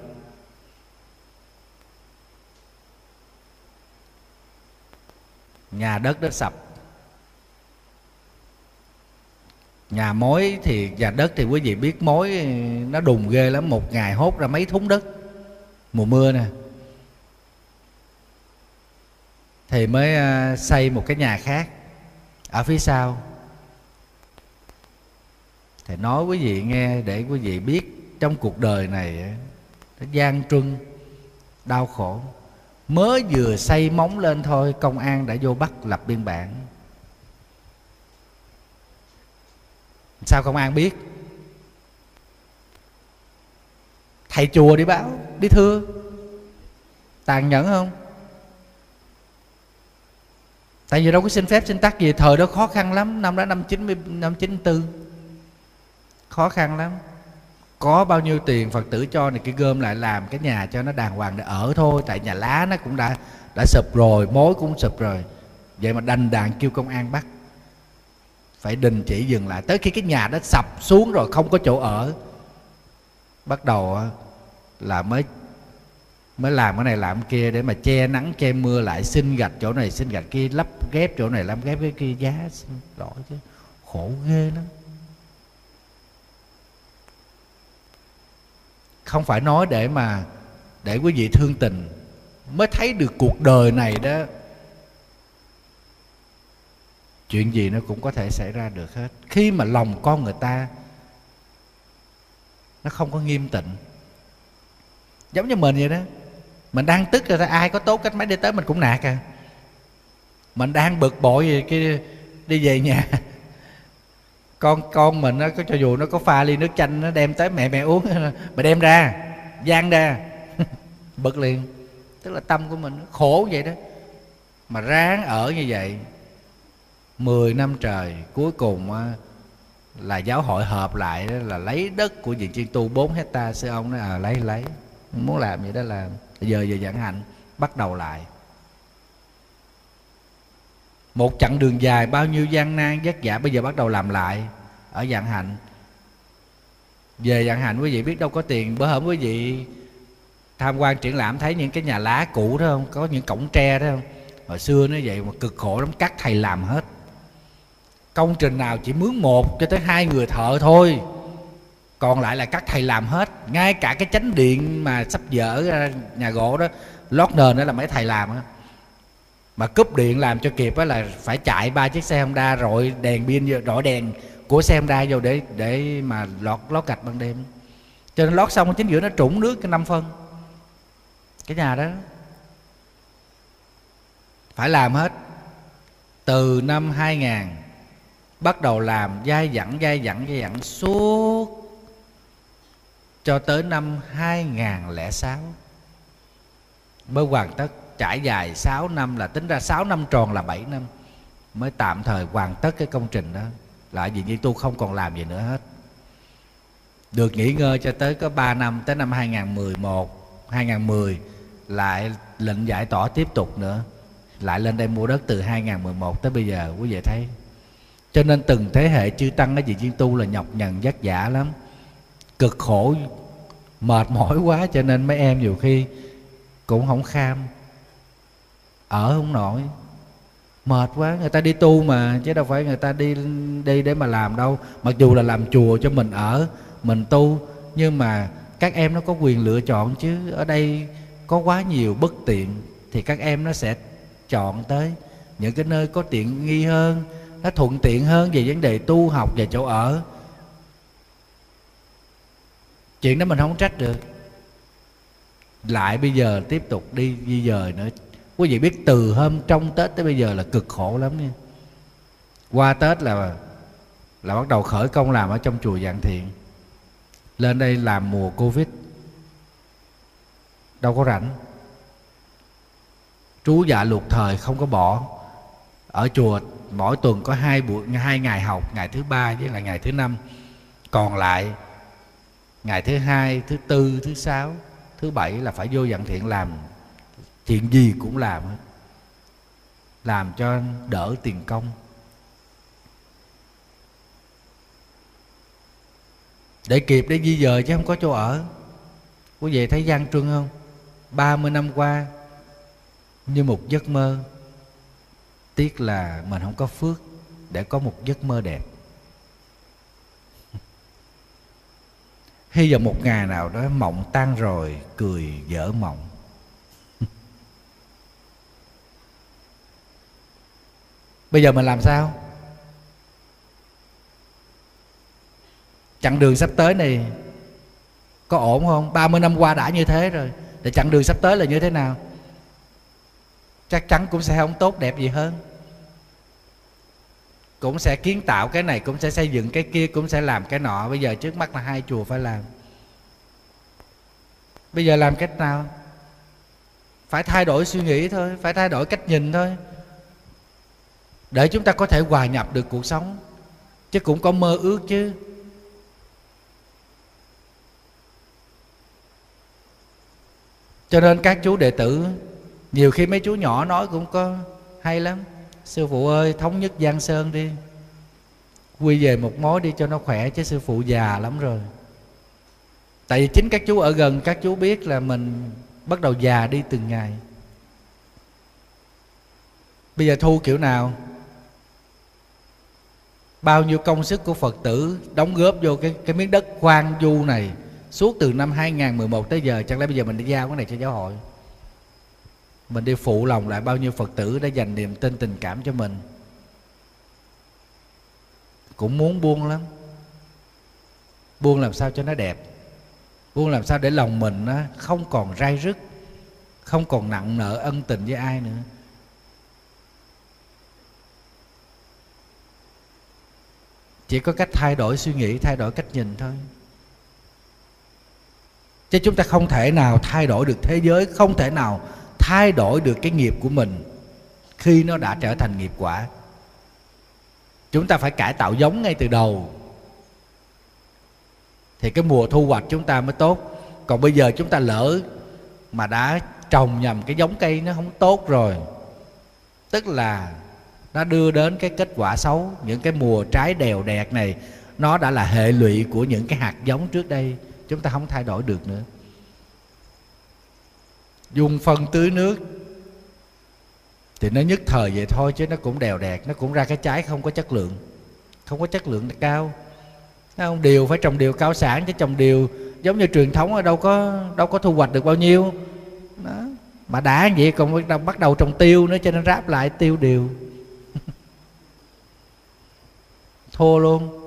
Nhà đất đó sập. Nhà mối thì, nhà đất thì quý vị biết mối ừ, nó đùng ghê lắm. Một ngày hốt ra mấy thúng đất. Mùa mưa nè. Thì mới ờ, xây một cái nhà khác. Ở phía sau thầy nói quý vị nghe để quý vị biết trong cuộc đời này nó gian truân, đau khổ. Mới vừa xây móng lên thôi, công an đã vô bắt lập biên bản. Sao công an biết? Thầy chùa đi báo, đi thưa. Tàn nhẫn không? Tại vì đâu có xin phép xin tắc gì, thời đó khó khăn lắm, năm đó năm chín mươi, năm chín tư khó khăn lắm. Có bao nhiêu tiền phật tử cho này, cái gom lại làm cái nhà cho nó đàng hoàng để ở thôi, tại nhà lá nó cũng đã đã sụp rồi, mối cũng sụp rồi. Vậy mà đành đàn kêu công an bắt. Phải đình chỉ dừng lại. Tới khi cái nhà đó sập xuống rồi, không có chỗ ở, bắt đầu là mới mới làm cái này làm cái kia để mà che nắng, che mưa lại, xin gạch chỗ này, xin gạch kia, lắp ghép chỗ này, lắp ghép cái kia, giá xin lỗi chứ. Khổ ghê lắm. Không phải nói để mà để quý vị thương tình, mới thấy được cuộc đời này đó, chuyện gì nó cũng có thể xảy ra được hết. Khi mà lòng con người ta nó không có nghiêm tịnh, giống như mình vậy đó, mình đang tức rồi ai có tốt cách mấy đi tới mình cũng nạt à. Mình đang bực bội gì cái đi về nhà con con mình nó có cho dù nó có pha ly nước chanh nó đem tới mẹ mẹ uống mà đem ra gian ra, bực liền. Tức là tâm của mình khổ vậy đó. Mà ráng ở như vậy 10 năm trời, cuối cùng là giáo hội hợp lại đó, là lấy đất của vị chuyên tu 4 hecta, sư ông nó à lấy lấy, muốn làm vậy đó là giờ giờ giảng hạnh bắt đầu lại một chặng đường dài, bao nhiêu gian nan, vất vả, bây giờ bắt đầu làm lại ở dạng hạnh. Về dạng hạnh, quý vị biết đâu có tiền. Bữa hôm quý vị tham quan triển lãm, thấy những cái nhà lá cũ đó không? Có những cổng tre đó không? Hồi xưa nó vậy, mà cực khổ lắm các thầy làm hết. Công trình nào chỉ mướn một cho tới hai người thợ thôi. Còn lại là các thầy làm hết. Ngay cả cái chánh điện mà sắp dở nhà gỗ đó, lót nền đó là mấy thầy làm á mà cúp điện làm cho kịp á là phải chạy ba chiếc xe Honda rọi đèn pin rọi đèn của xe Honda vô để để mà lót lót gạch ban đêm. Cho nên lót xong chính giữa nó trũng nước cái năm phân. Cái nhà đó. Phải làm hết. Từ năm 2000 bắt đầu làm, dai dẳng dai dẳng dai dẳng suốt. Cho tới năm 2006 mới hoàn tất trải dài 6 năm là, tính ra 6 năm tròn là 7 năm, mới tạm thời hoàn tất cái công trình đó. Lại vì như tu không còn làm gì nữa hết. Được nghỉ ngơi cho tới có 3 năm, tới năm 2011 2010 lại lệnh giải tỏa tiếp tục nữa. Lại lên đây mua đất từ 2011 tới bây giờ, quý vị thấy. Cho nên từng thế hệ chư tăng ở vị viên tu là nhọc nhằn vất vả lắm. Cực khổ, mệt mỏi quá cho nên mấy em nhiều khi cũng không kham ở không nổi. Mệt quá, người ta đi tu mà, chứ đâu phải người ta đi đi để mà làm đâu. Mặc dù là làm chùa cho mình ở, mình tu, nhưng mà các em nó có quyền lựa chọn chứ. Ở đây có quá nhiều bất tiện thì các em nó sẽ chọn tới. Những cái nơi có tiện nghi hơn, nó thuận tiện hơn về vấn đề tu học và chỗ ở. Chuyện đó mình không trách được. Lại bây giờ tiếp tục đi di dời nữa quý vị biết từ hôm trong tết tới bây giờ là cực khổ lắm nha. Qua tết là là bắt đầu khởi công làm ở trong chùa dạng thiện. Lên đây làm mùa covid. Đâu có rảnh. Trú dạ luộc thời không có bỏ. Ở chùa mỗi tuần có hai buổi, hai ngày học, ngày thứ ba với là ngày thứ năm. Còn lại, ngày thứ hai, thứ tư, thứ sáu, thứ bảy là phải vô dặn thiện làm chuyện gì cũng làm làm cho đỡ tiền công. Để kịp để di dời chứ không có chỗ ở. Quý vị thấy gian trưng không? 30 năm qua, như một giấc mơ. Tiếc là mình không có phước để có một giấc mơ đẹp. Hy vọng một ngày nào đó mộng tan rồi, cười dở mộng. Bây giờ mình làm sao? Chặng đường sắp tới này có ổn không? 30 năm qua đã như thế rồi, thì chặng đường sắp tới là như thế nào? Chắc chắn cũng sẽ không tốt đẹp gì hơn. Cũng sẽ kiến tạo cái này, cũng sẽ xây dựng cái kia, cũng sẽ làm cái nọ. Bây giờ trước mắt là hai chùa phải làm. Bây giờ làm cách nào? Phải thay đổi suy nghĩ thôi, phải thay đổi cách nhìn thôi để chúng ta có thể hòa nhập được cuộc sống. Chứ cũng có mơ ước chứ. Cho nên các chú đệ tử, nhiều khi mấy chú nhỏ nói cũng có hay lắm. Sư phụ ơi, thống nhất giang sơn đi. Quy về một mối đi cho nó khỏe chứ sư phụ già lắm rồi. Tại vì chính các chú ở gần, các chú biết là mình bắt đầu già đi từng ngày. Bây giờ thu kiểu nào? Bao nhiêu công sức của phật tử đóng góp vô cái cái miếng đất khoan du này suốt từ năm 2011 tới giờ? Chẳng lẽ bây giờ mình đi giao cái này cho giáo hội? Mình đi phụ lòng lại bao nhiêu phật tử đã dành niềm tin, tình cảm cho mình. Cũng muốn buông lắm. Buông làm sao cho nó đẹp? Buông làm sao để lòng mình nó không còn rai rứt, không còn nặng nợ ân tình với ai nữa? Chỉ có cách thay đổi suy nghĩ, thay đổi cách nhìn thôi. Chứ chúng ta không thể nào thay đổi được thế giới, không thể nào thay đổi được cái nghiệp của mình khi nó đã trở thành nghiệp quả. Chúng ta phải cải tạo giống ngay từ đầu. Thì cái mùa thu hoạch chúng ta mới tốt. Còn bây giờ chúng ta lỡ mà đã trồng nhầm cái giống cây nó không tốt rồi. Tức là nó đưa đến cái kết quả xấu những cái mùa trái đều đẹp này nó đã là hệ lụy của những cái hạt giống trước đây. Chúng ta không thay đổi được nữa. Dùng phân tưới nước thì nó nhất thời vậy thôi chứ nó cũng đều đẹp nó cũng ra cái trái không có chất lượng không có chất lượng cao. Nó không điều phải trồng điều cao sản chứ trồng điều giống như truyền thống ở đâu có đâu có thu hoạch được bao nhiêu. Đó. Mà đã vậy còn bắt đầu, bắt đầu trồng tiêu nữa cho nên ráp lại tiêu điều thua luôn.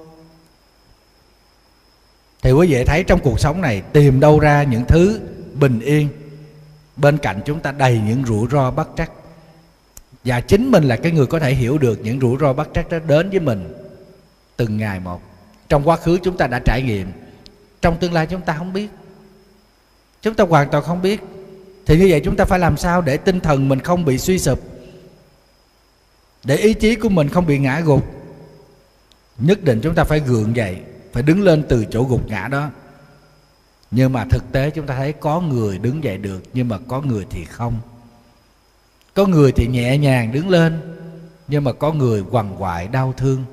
Thì quý vị thấy trong cuộc sống này tìm đâu ra những thứ bình yên. Bên cạnh chúng ta đầy những rủi ro bất trắc. Và chính mình là cái người có thể hiểu được những rủi ro bất trắc đó đến với mình từng ngày một. Trong quá khứ chúng ta đã trải nghiệm. Trong tương lai chúng ta không biết. Chúng ta hoàn toàn không biết. Thì như vậy chúng ta phải làm sao để tinh thần mình không bị suy sụp? Để ý chí của mình không bị ngã gục? Nhất định chúng ta phải gượng dậy, phải đứng lên từ chỗ gục ngã đó. Nhưng mà thực tế chúng ta thấy có người đứng dậy được, nhưng mà có người thì không. Có người thì nhẹ nhàng đứng lên, nhưng mà có người quằn quại, đau thương.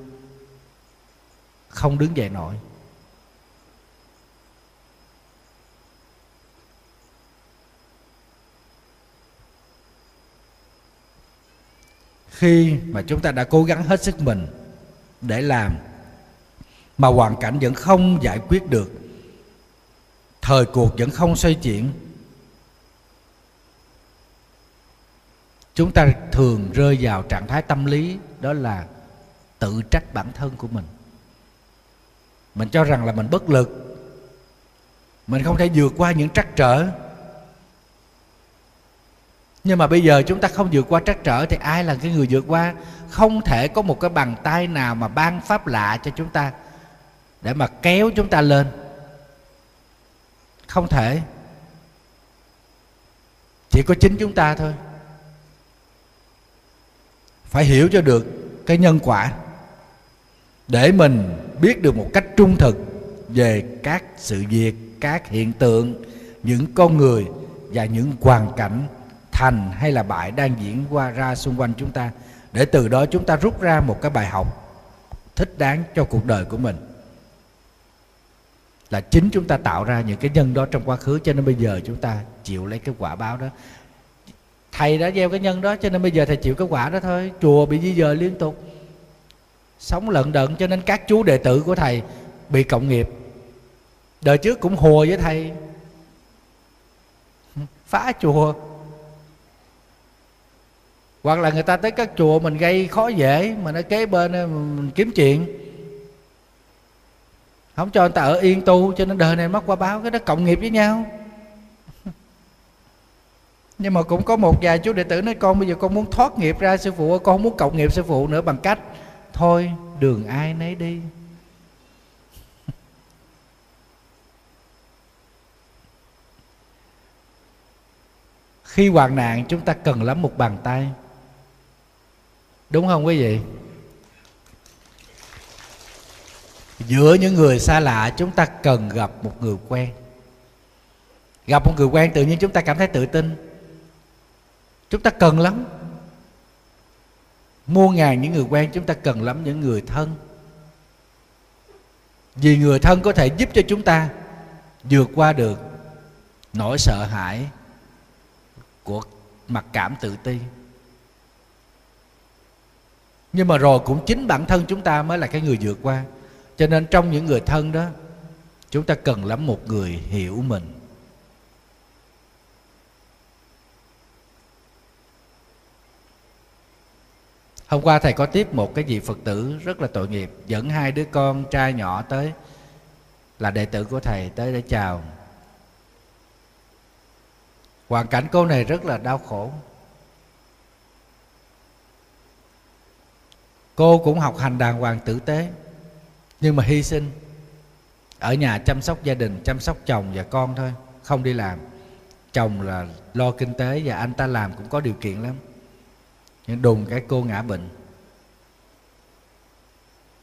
Không đứng dậy nổi. Khi mà chúng ta đã cố gắng hết sức mình để làm. Mà hoàn cảnh vẫn không giải quyết được. Thời cuộc vẫn không xoay chuyển. Chúng ta thường rơi vào trạng thái tâm lý, đó là tự trách bản thân của mình. Mình cho rằng là mình bất lực. Mình không thể vượt qua những trắc trở nhưng mà bây giờ chúng ta không vượt qua trắc trở thì ai là cái người vượt qua? Không thể có một cái bàn tay nào mà ban pháp lạ cho chúng ta để mà kéo chúng ta lên. Không thể. Chỉ có chính chúng ta thôi. Phải hiểu cho được cái nhân quả để mình biết được một cách trung thực về các sự việc, các hiện tượng, những con người và những hoàn cảnh thành hay là bại đang diễn qua ra xung quanh chúng ta. Để từ đó chúng ta rút ra một cái bài học thích đáng cho cuộc đời của mình. Là chính chúng ta tạo ra những cái nhân đó trong quá khứ, cho nên bây giờ chúng ta chịu lấy cái quả báo đó. Thầy đã gieo cái nhân đó, cho nên bây giờ thầy chịu cái quả đó thôi. Chùa bị di dời liên tục. Sống lận đận, cho nên các chú đệ tử của thầy bị cộng nghiệp. Đời trước cũng hùa với thầy. Phá chùa hoặc là người ta tới các chùa mình gây khó dễ mà nó kế bên ờ, mình kiếm chuyện. Không cho người ta ở yên tu, cho nên đời này mất qua báo, cái đó cộng nghiệp với nhau. Nhưng mà cũng có một vài chú đệ tử nói, con bây giờ con muốn thoát nghiệp ra sư phụ con không muốn cộng nghiệp sư phụ nữa, bằng cách, thôi, đường ai nấy đi. Khi hoạn nạn, chúng ta cần lắm một bàn tay đúng không quý vị? Giữa những người xa lạ, chúng ta cần gặp một người quen. Gặp một người quen tự nhiên chúng ta cảm thấy tự tin. Chúng ta cần lắm. Mua ngàn những người quen, chúng ta cần lắm những người thân. Vì người thân có thể giúp cho chúng ta vượt qua được nỗi sợ hãi của mặc cảm tự ti nhưng mà rồi cũng chính bản thân chúng ta mới là cái người vượt qua. Cho nên trong những người thân đó, chúng ta cần lắm một người hiểu mình. Hôm qua thầy có tiếp một cái vị phật tử rất là tội nghiệp, dẫn hai đứa con trai nhỏ tới, là đệ tử của thầy tới để chào. Hoàn cảnh cô này rất là đau khổ. Cô cũng học hành đàng hoàng tử tế. Nhưng mà hy sinh. Ở nhà chăm sóc gia đình, chăm sóc chồng và con thôi, không đi làm. Chồng là lo kinh tế và anh ta làm cũng có điều kiện lắm. Nhưng đùng cái cô ngã bệnh.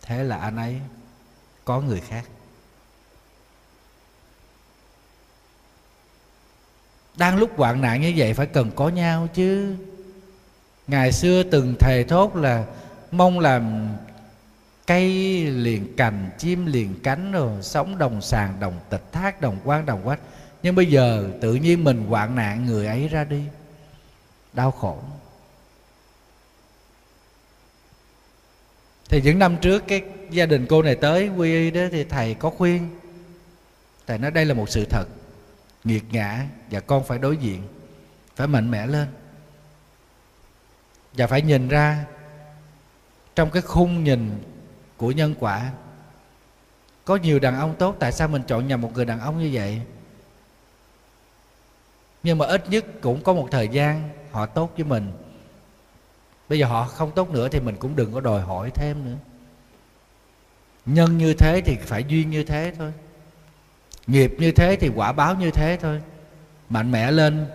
Thế là anh ấy có người khác. Đang lúc hoạn nạn như vậy phải cần có nhau chứ. Ngày xưa từng thề thốt là mong làm cây liền cành, chim liền cánh rồi sống đồng sàng, đồng tịch, thác, đồng quan đồng quách. Nhưng bây giờ tự nhiên mình hoạn nạn, người ấy ra đi. Đau khổ. Thì những năm trước cái gia đình cô này tới, quy y đó, thì thầy có khuyên. Thầy nói đây là một sự thật. Nghiệt ngã và con phải đối diện, phải mạnh mẽ lên. Và phải nhìn ra trong cái khung nhìn của nhân quả, có nhiều đàn ông tốt, tại sao mình chọn nhầm một người đàn ông như vậy? Nhưng mà ít nhất cũng có một thời gian họ tốt với mình. Bây giờ họ không tốt nữa thì mình cũng đừng có đòi hỏi thêm nữa. Nhân như thế thì phải duyên như thế thôi. Nghiệp như thế thì quả báo như thế thôi. Mạnh mẽ lên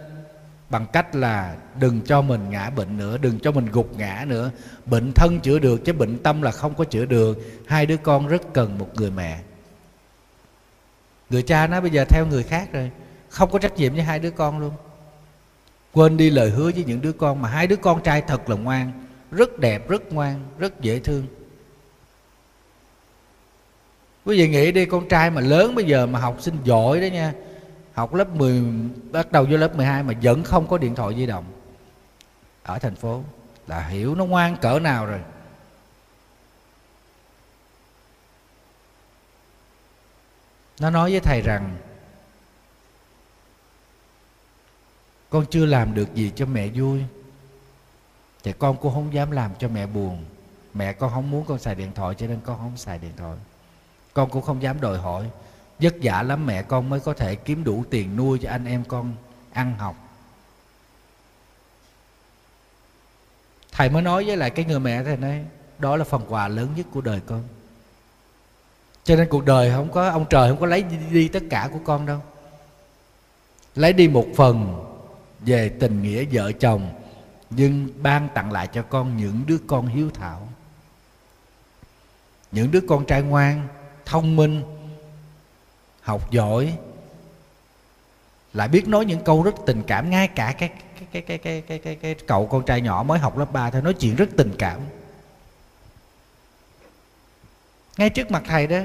bằng cách là đừng cho mình ngã bệnh nữa, đừng cho mình gục ngã nữa. Bệnh thân chữa được chứ bệnh tâm là không có chữa được. Hai đứa con rất cần một người mẹ. Người cha nó bây giờ theo người khác rồi. Không có trách nhiệm với hai đứa con luôn. Quên đi lời hứa với những đứa con mà hai đứa con trai thật là ngoan, rất đẹp, rất ngoan, rất dễ thương. Quý vị nghĩ đi, con trai mà lớn bây giờ mà học sinh giỏi đó nha học lớp 10 bắt đầu vô lớp 12 mà vẫn không có điện thoại di động. Ở thành phố là hiểu nó ngoan cỡ nào rồi. Nó nói với thầy rằng, con chưa làm được gì cho mẹ vui. Thì con cũng không dám làm cho mẹ buồn. Mẹ con không muốn con xài điện thoại cho nên con không xài điện thoại. Con cũng không dám đòi hỏi vất vả lắm mẹ con mới có thể kiếm đủ tiền nuôi cho anh em con ăn học. Thầy mới nói với lại cái người mẹ thầy nói đó là phần quà lớn nhất của đời con. Cho nên cuộc đời không có ông trời không có lấy đi, đi tất cả của con đâu. Lấy đi một phần về tình nghĩa vợ chồng nhưng ban tặng lại cho con những đứa con hiếu thảo. Những đứa con trai ngoan thông minh học giỏi lại biết nói những câu rất tình cảm. Ngay cả cái cái cái cái cái cái cái, cái cậu con trai nhỏ mới học lớp 3 thôi nói chuyện rất tình cảm. Ngay trước mặt thầy đó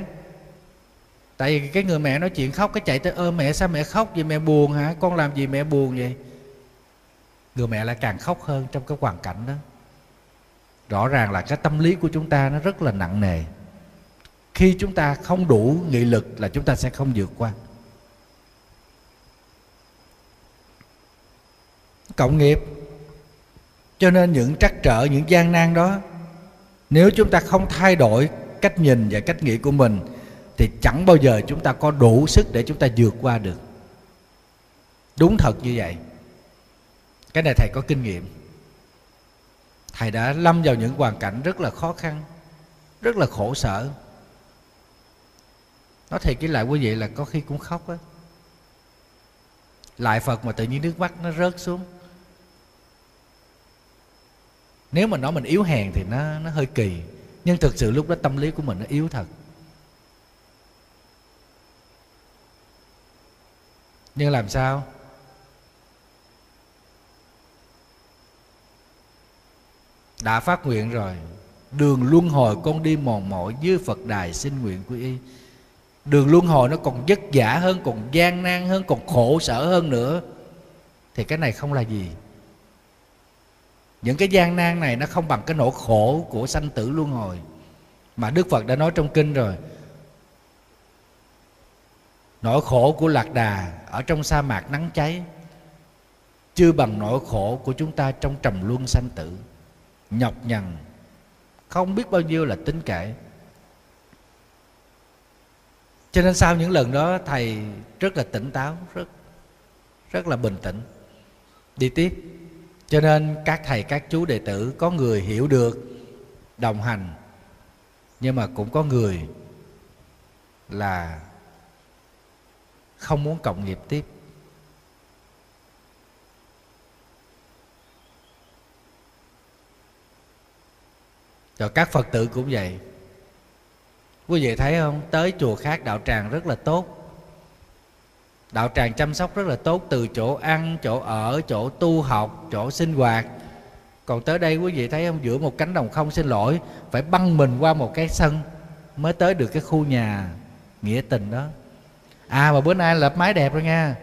tại vì cái người mẹ nói chuyện khóc cái chạy tới ơ mẹ sao mẹ khóc vậy? Mẹ buồn hả? Con làm gì mẹ buồn vậy? Người mẹ lại càng khóc hơn trong cái hoàn cảnh đó. Rõ ràng là cái tâm lý của chúng ta nó rất là nặng nề khi chúng ta không đủ nghị lực là chúng ta sẽ không vượt qua. Cộng nghiệp. Cho nên những trắc trở, những gian nan đó, nếu chúng ta không thay đổi cách nhìn và cách nghĩ của mình, thì chẳng bao giờ chúng ta có đủ sức để chúng ta vượt qua được. Đúng thật như vậy. Cái này thầy có kinh nghiệm. Thầy đã lâm vào những hoàn cảnh rất là khó khăn, rất là khổ sở nói thiệt với lại quý vị là có khi cũng khóc á. Lại phật mà tự nhiên nước mắt nó rớt xuống. Nếu mà nói mình yếu hèn thì nó nó hơi kỳ. Nhưng thực sự lúc đó tâm lý của mình nó yếu thật. Nhưng làm sao? Đã phát nguyện rồi. Đường luân hồi con đi mòn mỏi dưới phật đài xin nguyện của y đường luân hồi nó còn vất vả hơn, còn gian nan hơn, còn khổ sở hơn nữa. Thì cái này không là gì. Những cái gian nan này nó không bằng cái nỗi khổ của sanh tử luân hồi mà đức phật đã nói trong kinh rồi. Nỗi khổ của lạc đà ở trong sa mạc nắng cháy chưa bằng nỗi khổ của chúng ta trong trầm luân sanh tử. Nhọc nhằn, không biết bao nhiêu là tính kể cho nên sau những lần đó, thầy rất là tỉnh táo, rất rất là bình tĩnh. Đi tiếp. Cho nên các thầy, các chú đệ tử có người hiểu được đồng hành, nhưng mà cũng có người là không muốn cộng nghiệp tiếp. Rồi các phật tử cũng vậy quý vị thấy không? Tới chùa khác đạo tràng rất là tốt. Đạo tràng chăm sóc rất là tốt, từ chỗ ăn, chỗ ở, chỗ tu học, chỗ sinh hoạt. Còn tới đây quý vị thấy không? Giữa một cánh đồng không xin lỗi, phải băng mình qua một cái sân mới tới được cái khu nhà nghĩa tình đó. À mà bữa nay lập mái đẹp rồi nha.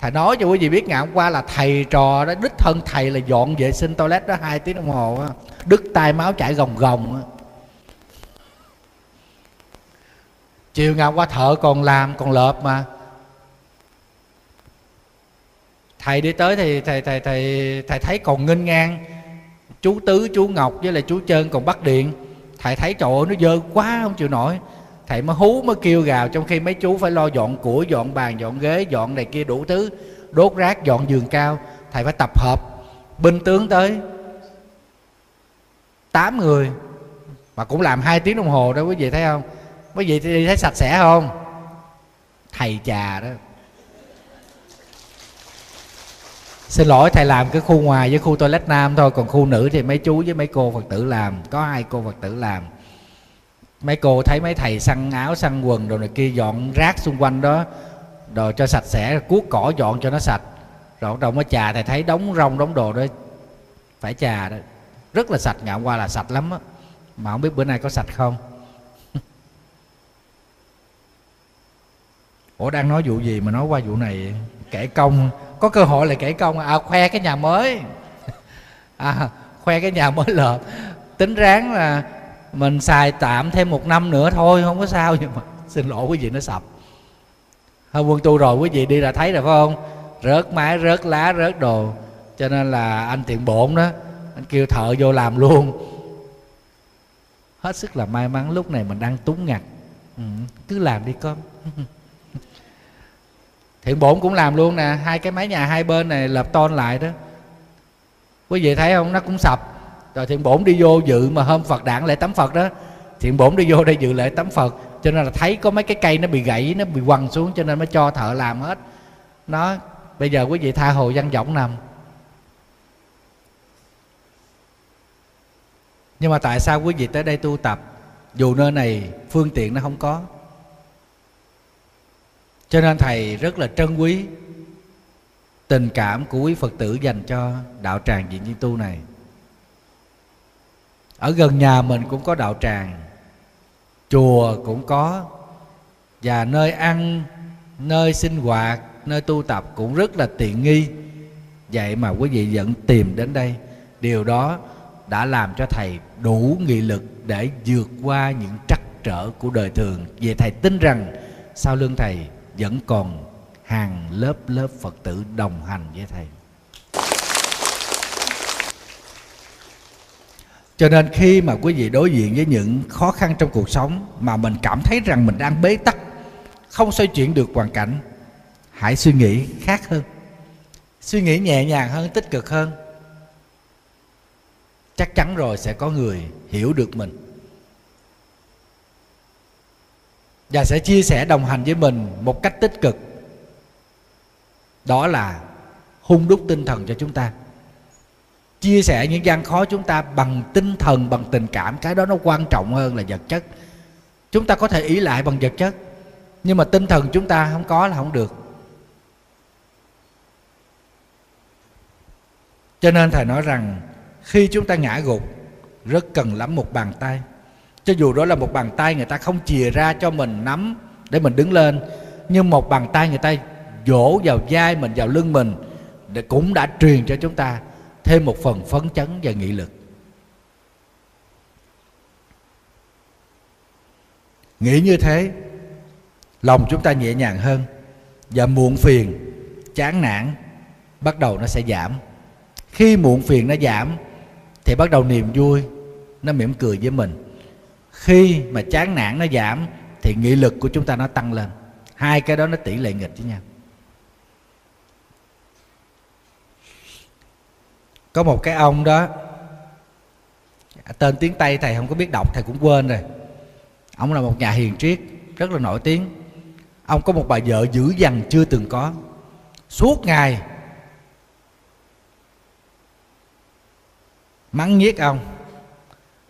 Thầy nói cho quý vị biết ngày hôm qua là thầy trò đó, đích thân thầy là dọn vệ sinh toilet đó, hai tiếng đồng hồ đó. đứt tay máu chảy gồng gồng đó. Chiều ngày hôm qua thợ còn làm, còn lợp mà. Thầy đi tới thì thầy thầy thầy thầy thấy còn nghênh ngang. Chú tứ, chú ngọc với lại chú trơn còn bắt điện. Thầy thấy trời ơi, nó dơ quá, không chịu nổi. Thầy mới hú, mới kêu gào trong khi mấy chú phải lo dọn của dọn bàn, dọn ghế, dọn này kia đủ thứ. Đốt rác, dọn giường cao. Thầy phải tập hợp. Binh tướng tới. Tám người. Mà cũng làm hai tiếng đồng hồ đó, quý vị thấy không? Quý vị thì thấy sạch sẽ không? Thầy trà đó. Xin lỗi, thầy làm cái khu ngoài với khu toilet nam thôi, còn khu nữ thì mấy chú với mấy cô phật tử làm. Có hai cô phật tử làm. Mấy cô thấy mấy thầy săn áo, săn quần đồ này kia dọn rác xung quanh đó, đồ cho sạch sẽ, cuốc cỏ dọn cho nó sạch. Rồi đầu mới trà thầy thấy đóng rong đóng đồ đó, phải trà đó. Rất là sạch ngày hôm qua là sạch lắm á. Mà không biết bữa nay có sạch không? Ủa đang nói vụ gì mà nói qua vụ này? Kể công. Có cơ hội là kể công à? à khoe cái nhà mới. À khoe cái nhà mới lợp. Tính ráng là mình xài tạm thêm một năm nữa thôi không có sao nhưng mà xin lỗi quý vị nó sập. Hôm quân tu rồi quý vị đi là thấy rồi phải không? Rớt mái rớt lá rớt đồ. Cho nên là anh tiện bổn đó anh kêu thợ vô làm luôn. Hết sức là may mắn lúc này mình đang túng ngặt. Ừ, cứ làm đi con. thiện bổn cũng làm luôn nè, hai cái mái nhà hai bên này lập tôn lại đó. Quý vị thấy không? Nó cũng sập. Rồi thiện bổn đi vô dự mà hôm phật đản lễ tắm phật đó. Thiện bổn đi vô đây dự lễ tắm phật. Cho nên là thấy có mấy cái cây nó bị gãy, nó bị quằn xuống cho nên mới cho thợ làm hết. Nó, bây giờ quý vị tha hồ văn vọng nằm. Nhưng mà tại sao quý vị tới đây tu tập? Dù nơi này phương tiện nó không có cho nên thầy rất là trân quý tình cảm của quý phật tử dành cho đạo tràng diện nhiên tu này. Ở gần nhà mình cũng có đạo tràng, chùa cũng có, và nơi ăn, nơi sinh hoạt, nơi tu tập cũng rất là tiện nghi. Vậy mà quý vị vẫn tìm đến đây. Điều đó đã làm cho thầy đủ nghị lực để vượt qua những trắc trở của đời thường. Về thầy tin rằng sau lưng thầy vẫn còn hàng lớp lớp phật tử đồng hành với thầy. Cho nên khi mà quý vị đối diện với những khó khăn trong cuộc sống mà mình cảm thấy rằng mình đang bế tắc, không xoay chuyển được hoàn cảnh, hãy suy nghĩ khác hơn. Suy nghĩ nhẹ nhàng hơn, tích cực hơn. Chắc chắn rồi sẽ có người hiểu được mình. Và sẽ chia sẻ đồng hành với mình một cách tích cực. Đó là hung đúc tinh thần cho chúng ta. Chia sẻ những gian khó chúng ta bằng tinh thần, bằng tình cảm. Cái đó nó quan trọng hơn là vật chất. Chúng ta có thể ý lại bằng vật chất. Nhưng mà tinh thần chúng ta không có là không được. Cho nên thầy nói rằng, khi chúng ta ngã gục, rất cần lắm một bàn tay cho dù đó là một bàn tay người ta không chìa ra cho mình nắm để mình đứng lên, nhưng một bàn tay người ta vỗ vào vai mình, vào lưng mình, để cũng đã truyền cho chúng ta thêm một phần phấn chấn và nghị lực. Nghĩ như thế, lòng chúng ta nhẹ nhàng hơn và muộn phiền, chán nản bắt đầu nó sẽ giảm. Khi muộn phiền nó giảm, thì bắt đầu niềm vui nó mỉm cười với mình khi mà chán nản nó giảm, thì nghị lực của chúng ta nó tăng lên. Hai cái đó nó tỷ lệ nghịch với nhau. Có một cái ông đó, tên tiếng tây, thầy không có biết đọc, thầy cũng quên rồi. Ông là một nhà hiền triết, rất là nổi tiếng. Ông có một bà vợ dữ dằn chưa từng có. Suốt ngày mắng nhiếc ông,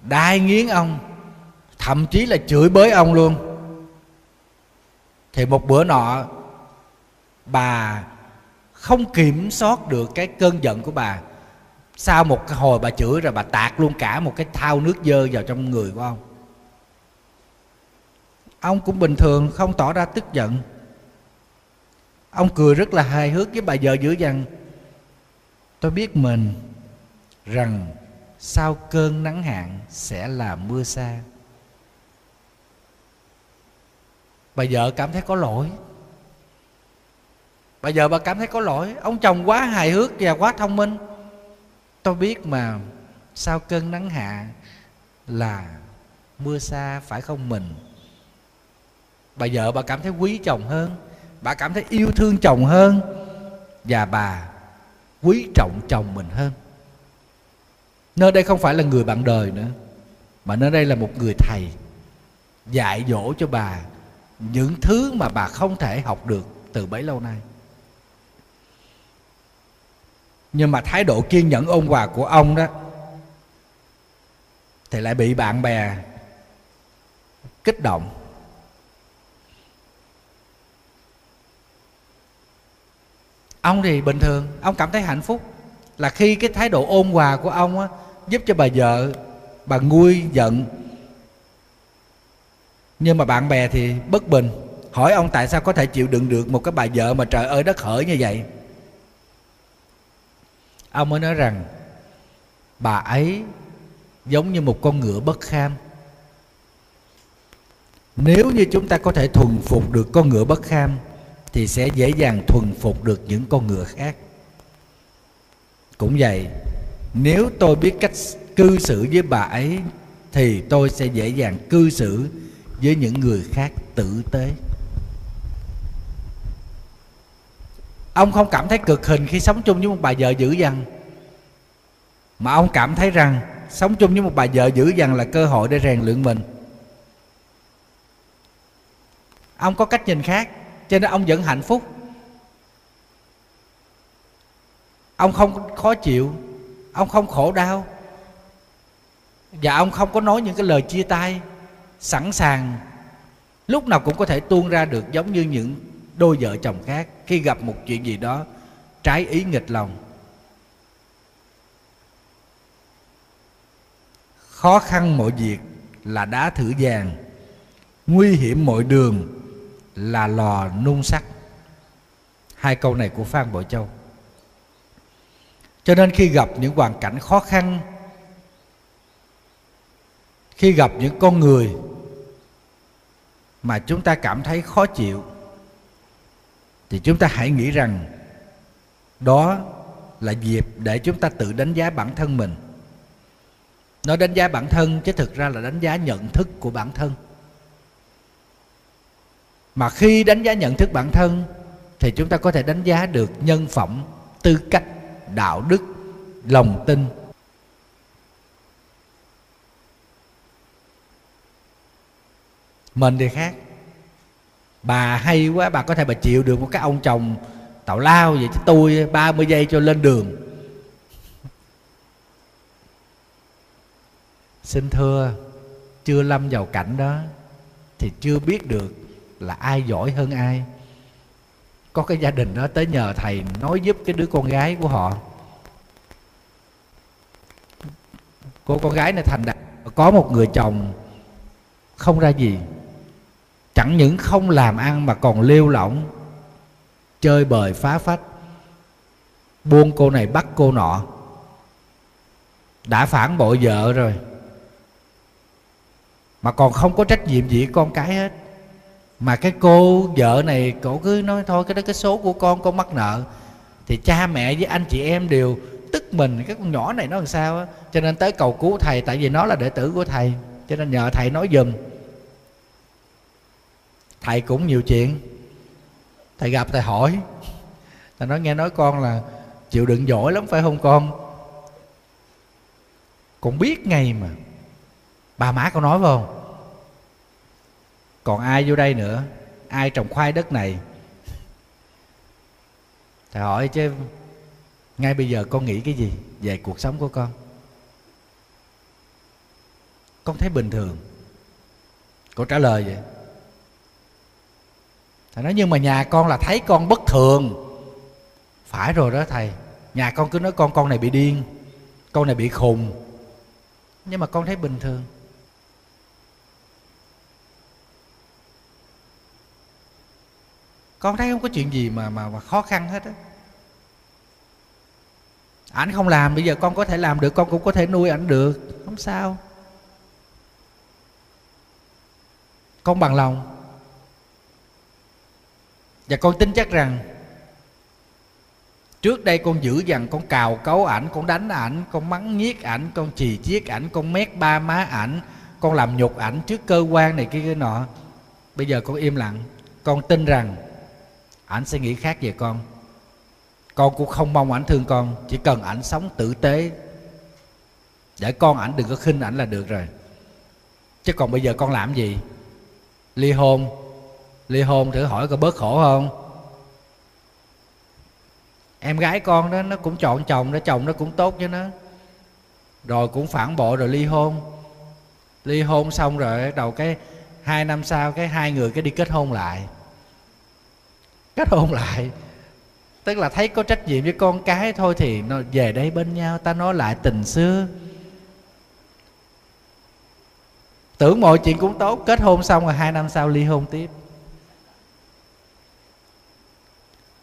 đai nghiến ông thậm chí là chửi bới ông luôn. Thì một bữa nọ, bà không kiểm soát được cái cơn giận của bà. Sau một cái hồi bà chửi rồi bà tạt luôn cả một cái thao nước dơ vào trong người của ông. Ông cũng bình thường, không tỏ ra tức giận. Ông cười rất là hài hước với bà vợ dữ dằn. Tôi biết mình rằng sau cơn nắng hạn sẽ là mưa xa. Bà vợ cảm thấy có lỗi. Bà vợ bà cảm thấy có lỗi. Ông chồng quá hài hước và quá thông minh. Tôi biết mà sau cơn nắng hạ là mưa xa phải không mình? Bà vợ bà cảm thấy quý chồng hơn. Bà cảm thấy yêu thương chồng hơn. Và bà quý trọng chồng mình hơn. Nơi đây không phải là người bạn đời nữa, mà nơi đây là một người thầy dạy dỗ cho bà những thứ mà bà không thể học được từ bấy lâu nay. Nhưng mà thái độ kiên nhẫn ôn hòa của ông đó thì lại bị bạn bè kích động. Ông thì bình thường ông cảm thấy hạnh phúc. Là khi cái thái độ ôn hòa của ông á, giúp cho bà vợ bà nguôi giận nhưng mà bạn bè thì bất bình. Hỏi ông tại sao có thể chịu đựng được một cái bà vợ mà trời ơi đất hỡi như vậy? Ông mới nói rằng, bà ấy giống như một con ngựa bất kham. Nếu như chúng ta có thể thuần phục được con ngựa bất kham, thì sẽ dễ dàng thuần phục được những con ngựa khác. Cũng vậy, nếu tôi biết cách cư xử với bà ấy, thì tôi sẽ dễ dàng cư xử với những người khác tử tế. Ông không cảm thấy cực hình khi sống chung với một bà vợ dữ dằn, mà ông cảm thấy rằng sống chung với một bà vợ dữ dằn là cơ hội để rèn luyện mình. Ông có cách nhìn khác, cho nên ông vẫn hạnh phúc. Ông không khó chịu, ông không khổ đau, và ông không có nói những cái lời chia tay sẵn sàng, lúc nào cũng có thể tuôn ra được giống như những đôi vợ chồng khác khi gặp một chuyện gì đó trái ý nghịch lòng. Khó khăn mọi việc là đá thử vàng, nguy hiểm mọi đường là lò nung sắt. Hai câu này của phan bội châu. Cho nên khi gặp những hoàn cảnh khó khăn, khi gặp những con người mà chúng ta cảm thấy khó chịu, thì chúng ta hãy nghĩ rằng đó là dịp để chúng ta tự đánh giá bản thân mình. Nói đánh giá bản thân chứ thực ra là đánh giá nhận thức của bản thân. Mà khi đánh giá nhận thức bản thân thì chúng ta có thể đánh giá được nhân phẩm, tư cách, đạo đức, lòng tin mình thì khác. Bà hay quá, bà có thể bà chịu được một cái ông chồng tào lao vậy, chứ tôi 30 giây cho lên đường. Xin thưa, chưa lâm vào cảnh đó thì chưa biết được là ai giỏi hơn ai. Có cái gia đình đó tới nhờ thầy nói giúp cái đứa con gái của họ. Cô con gái này thành đạt, có một người chồng không ra gì chẳng những không làm ăn mà còn lêu lỏng, chơi bời phá phách. Buông cô này bắt cô nọ. Đã phản bội vợ rồi, mà còn không có trách nhiệm gì con cái hết. Mà cái cô vợ này cổ cứ nói thôi, cái đó, cái số của con con mắc nợ. Thì cha mẹ với anh chị em đều tức mình, cái con nhỏ này nó làm sao á. Cho nên tới cầu cứu thầy, tại vì nó là đệ tử của thầy, cho nên nhờ thầy nói giùm thầy cũng nhiều chuyện. Thầy gặp, thầy hỏi. Thầy nói, nghe nói con là chịu đựng giỏi lắm, phải không con? Con biết ngay mà. Bà má con nói phải không? Còn ai vô đây nữa? Ai trồng khoai đất này? Thầy hỏi chứ, ngay bây giờ con nghĩ cái gì về cuộc sống của con? Con thấy bình thường. Cô trả lời vậy thầy nói nhưng mà nhà con là thấy con bất thường. Phải rồi đó thầy. Nhà con cứ nói con con này bị điên con này bị khùng. Nhưng mà con thấy bình thường. Con thấy không có chuyện gì mà mà, mà khó khăn hết á. Ảnh không làm bây giờ con có thể làm được con cũng có thể nuôi ảnh được. Không sao. Con bằng lòng và con tin chắc rằng, trước đây con giữ dằn, con cào cấu ảnh, con đánh ảnh, con mắng nhiếc ảnh, con chì chiết ảnh, con mét ba má ảnh, con làm nhục ảnh trước cơ quan này kia kia nọ. Bây giờ con im lặng. Con tin rằng, ảnh sẽ nghĩ khác về con. Con cũng không mong ảnh thương con, chỉ cần ảnh sống tử tế. Để con ảnh đừng có khinh ảnh là được rồi. Chứ còn bây giờ con làm gì? Ly hôn ly hôn thử hỏi có bớt khổ không? Em gái con đó, nó cũng chọn chồng đó, chồng nó cũng tốt với nó. Rồi cũng phản bội rồi ly hôn. Ly hôn xong rồi đầu cái hai năm sau cái hai người cái đi kết hôn lại. Kết hôn lại. Tức là thấy có trách nhiệm với con cái thôi thì nó về đây bên nhau, ta nói lại tình xưa. Tưởng mọi chuyện cũng tốt, kết hôn xong rồi hai năm sau ly hôn tiếp.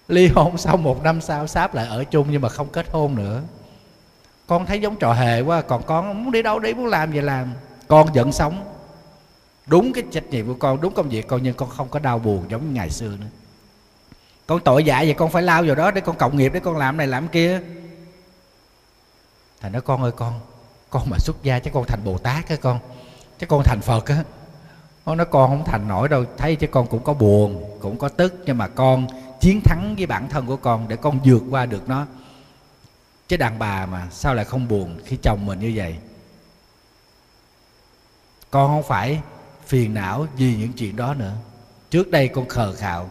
Ly hôn xong một năm sau sáp lại ở chung nhưng mà không kết hôn nữa. Con thấy giống trò hề quá, còn con muốn đi đâu đi, muốn làm gì làm. Con vẫn sống. Đúng cái trách nhiệm của con, đúng công việc con, nhưng con không có đau buồn giống như ngày xưa nữa. Con tội dạ vậy con phải lao vào đó để con cộng nghiệp, để con làm này làm kia. Thầy nói, con ơi, con con mà xuất gia chứ con thành bồ tát á con chứ con thành phật á. Nó nói, con không thành nổi đâu, thấy chứ con cũng có buồn, cũng có tức, nhưng mà con chiến thắng với bản thân của con để con vượt qua được nó. Chứ đàn bà mà sao lại không buồn khi chồng mình như vậy? Con không phải phiền não vì những chuyện đó nữa. Trước đây con khờ khạo,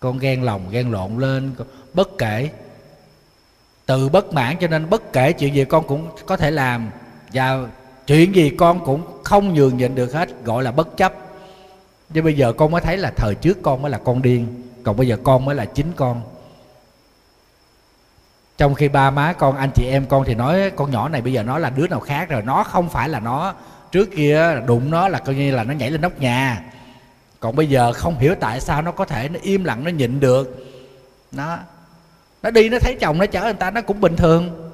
con ghen lòng, ghen lộn lên bất kể, từ bất mãn cho nên bất kể chuyện gì con cũng có thể làm. Và chuyện gì con cũng không nhường nhịn được hết, gọi là bất chấp. Nhưng bây giờ con mới thấy là thời trước con mới là con điên còn bây giờ con mới là chính con. Trong khi ba má con, anh chị em con thì nói, con nhỏ này bây giờ nó là đứa nào khác rồi? Nó không phải là nó trước kia đụng nó là coi như là nó nhảy lên nóc nhà. Còn bây giờ không hiểu tại sao nó có thể nó im lặng, nó nhịn được. Nó nó đi, nó thấy chồng nó chở người ta, nó cũng bình thường.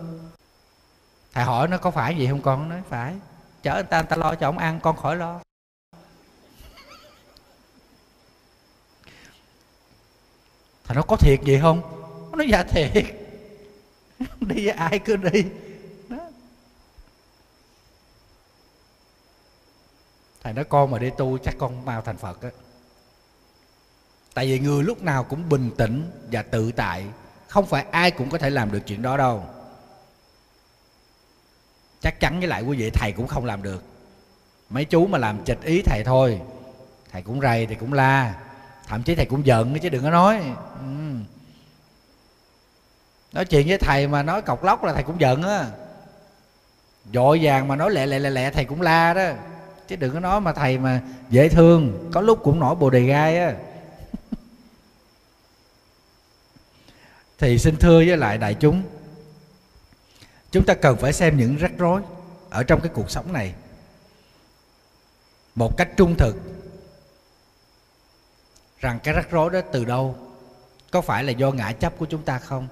Thầy hỏi nó, có phải gì không con? Nó nói, phải. Chở người ta người ta lo cho ông ăn, con khỏi lo. Thầy nó có thiệt vậy không? Nó nói dạ thiệt. Đi với ai cứ đi. Đó. thầy nói, con mà đi tu chắc con mau thành phật á. Tại vì người lúc nào cũng bình tĩnh và tự tại. Không phải ai cũng có thể làm được chuyện đó đâu. Chắc chắn với lại quý vị, thầy cũng không làm được. Mấy chú mà làm chịch ý thầy thôi. Thầy cũng rầy thì cũng la thậm chí thầy cũng giận chứ đừng có nói. Ừ. nói chuyện với thầy mà nói cọc lóc là thầy cũng giận á. Dội vàng mà nói lẹ lẹ lẹ lẹ thầy cũng la đó. Chứ đừng có nói mà thầy mà dễ thương. Có lúc cũng nổi bồ đề gai á. Thì xin thưa với lại đại chúng. Chúng ta cần phải xem những rắc rối ở trong cái cuộc sống này. Một cách trung thực rằng cái rắc rối đó từ đâu? Có phải là do ngã chấp của chúng ta không?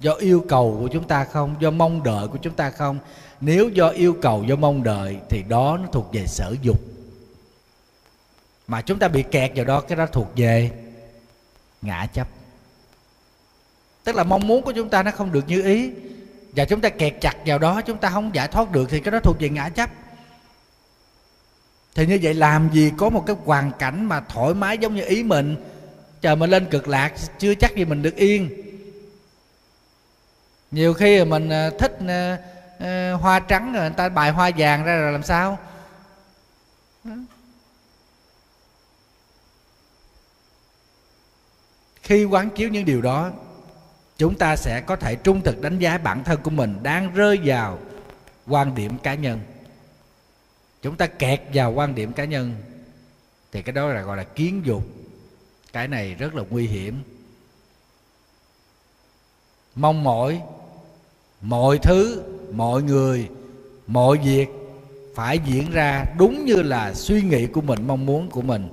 Do yêu cầu của chúng ta không? Do mong đợi của chúng ta không? Nếu do yêu cầu, do mong đợi thì đó nó thuộc về sở dục. Mà chúng ta bị kẹt vào đó, cái đó thuộc về ngã chấp. Tức là mong muốn của chúng ta nó không được như ý. Và chúng ta kẹt chặt vào đó, chúng ta không giải thoát được thì cái đó thuộc về ngã chấp thì như vậy làm gì có một cái hoàn cảnh mà thoải mái giống như ý mình? Chờ mình lên cực lạc, chưa chắc gì mình được yên. Nhiều khi mình à, thích à, à, hoa trắng rồi người ta bài hoa vàng ra rồi làm sao? Khi quán chiếu những điều đó, chúng ta sẽ có thể trung thực đánh giá bản thân của mình đang rơi vào quan điểm cá nhân chúng ta kẹt vào quan điểm cá nhân. Thì cái đó là gọi là kiến dục. Cái này rất là nguy hiểm. Mong mỏi, mọi thứ, mọi người, mọi việc phải diễn ra đúng như là suy nghĩ của mình, mong muốn của mình.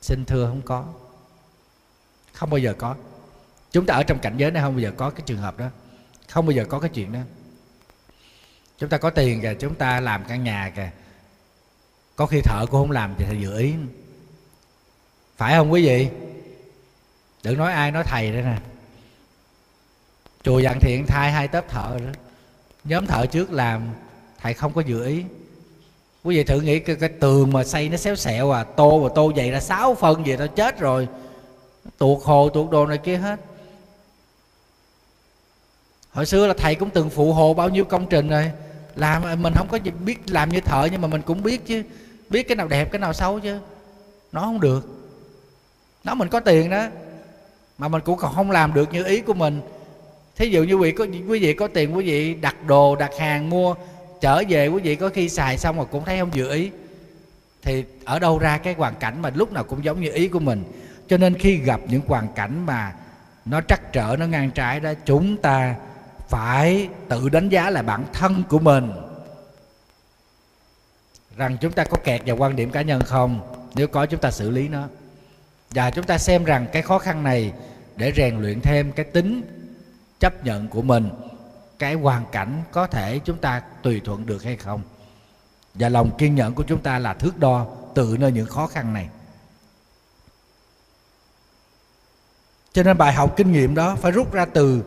Xin thưa không có. Không bao giờ có. Chúng ta ở trong cảnh giới này không bao giờ có cái trường hợp đó. Không bao giờ có cái chuyện đó chúng ta có tiền kìa chúng ta làm căn nhà kìa. Có khi thợ cũng không làm thì thầy dự ý. Phải không quý vị? Đừng nói ai nói thầy đây nè. Chùa dặn thiện thay hai tớp thợ đó. Nhóm thợ trước làm thầy không có dự ý. Quý vị thử nghĩ cái, cái tường mà xây nó xéo xẹo à tô và tô dày ra sáu phân vậy tao chết rồi. Tuột hồ tuột đồ này kia hết. Hồi xưa là thầy cũng từng phụ hồ bao nhiêu công trình rồi làm, mình không có biết làm như thợ nhưng mà mình cũng biết chứ. Biết cái nào đẹp, cái nào xấu chứ. Nó không được. Nó mình có tiền đó, mà mình cũng còn không làm được như ý của mình. Thí dụ như quý vị có, quý vị có tiền, quý vị đặt đồ, đặt hàng mua, trở về quý vị có khi xài xong rồi cũng thấy không dự ý. Thì ở đâu ra cái hoàn cảnh mà lúc nào cũng giống như ý của mình. Cho nên khi gặp những hoàn cảnh mà nó trắc trở, nó ngang trái đó, chúng ta phải tự đánh giá lại bản thân của mình. Rằng chúng ta có kẹt vào quan điểm cá nhân không? Nếu có, chúng ta xử lý nó. Và chúng ta xem rằng cái khó khăn này để rèn luyện thêm cái tính chấp nhận của mình, cái hoàn cảnh có thể chúng ta tùy thuận được hay không. Và lòng kiên nhẫn của chúng ta là thước đo từ nơi những khó khăn này. Cho nên bài học kinh nghiệm đó phải rút ra từ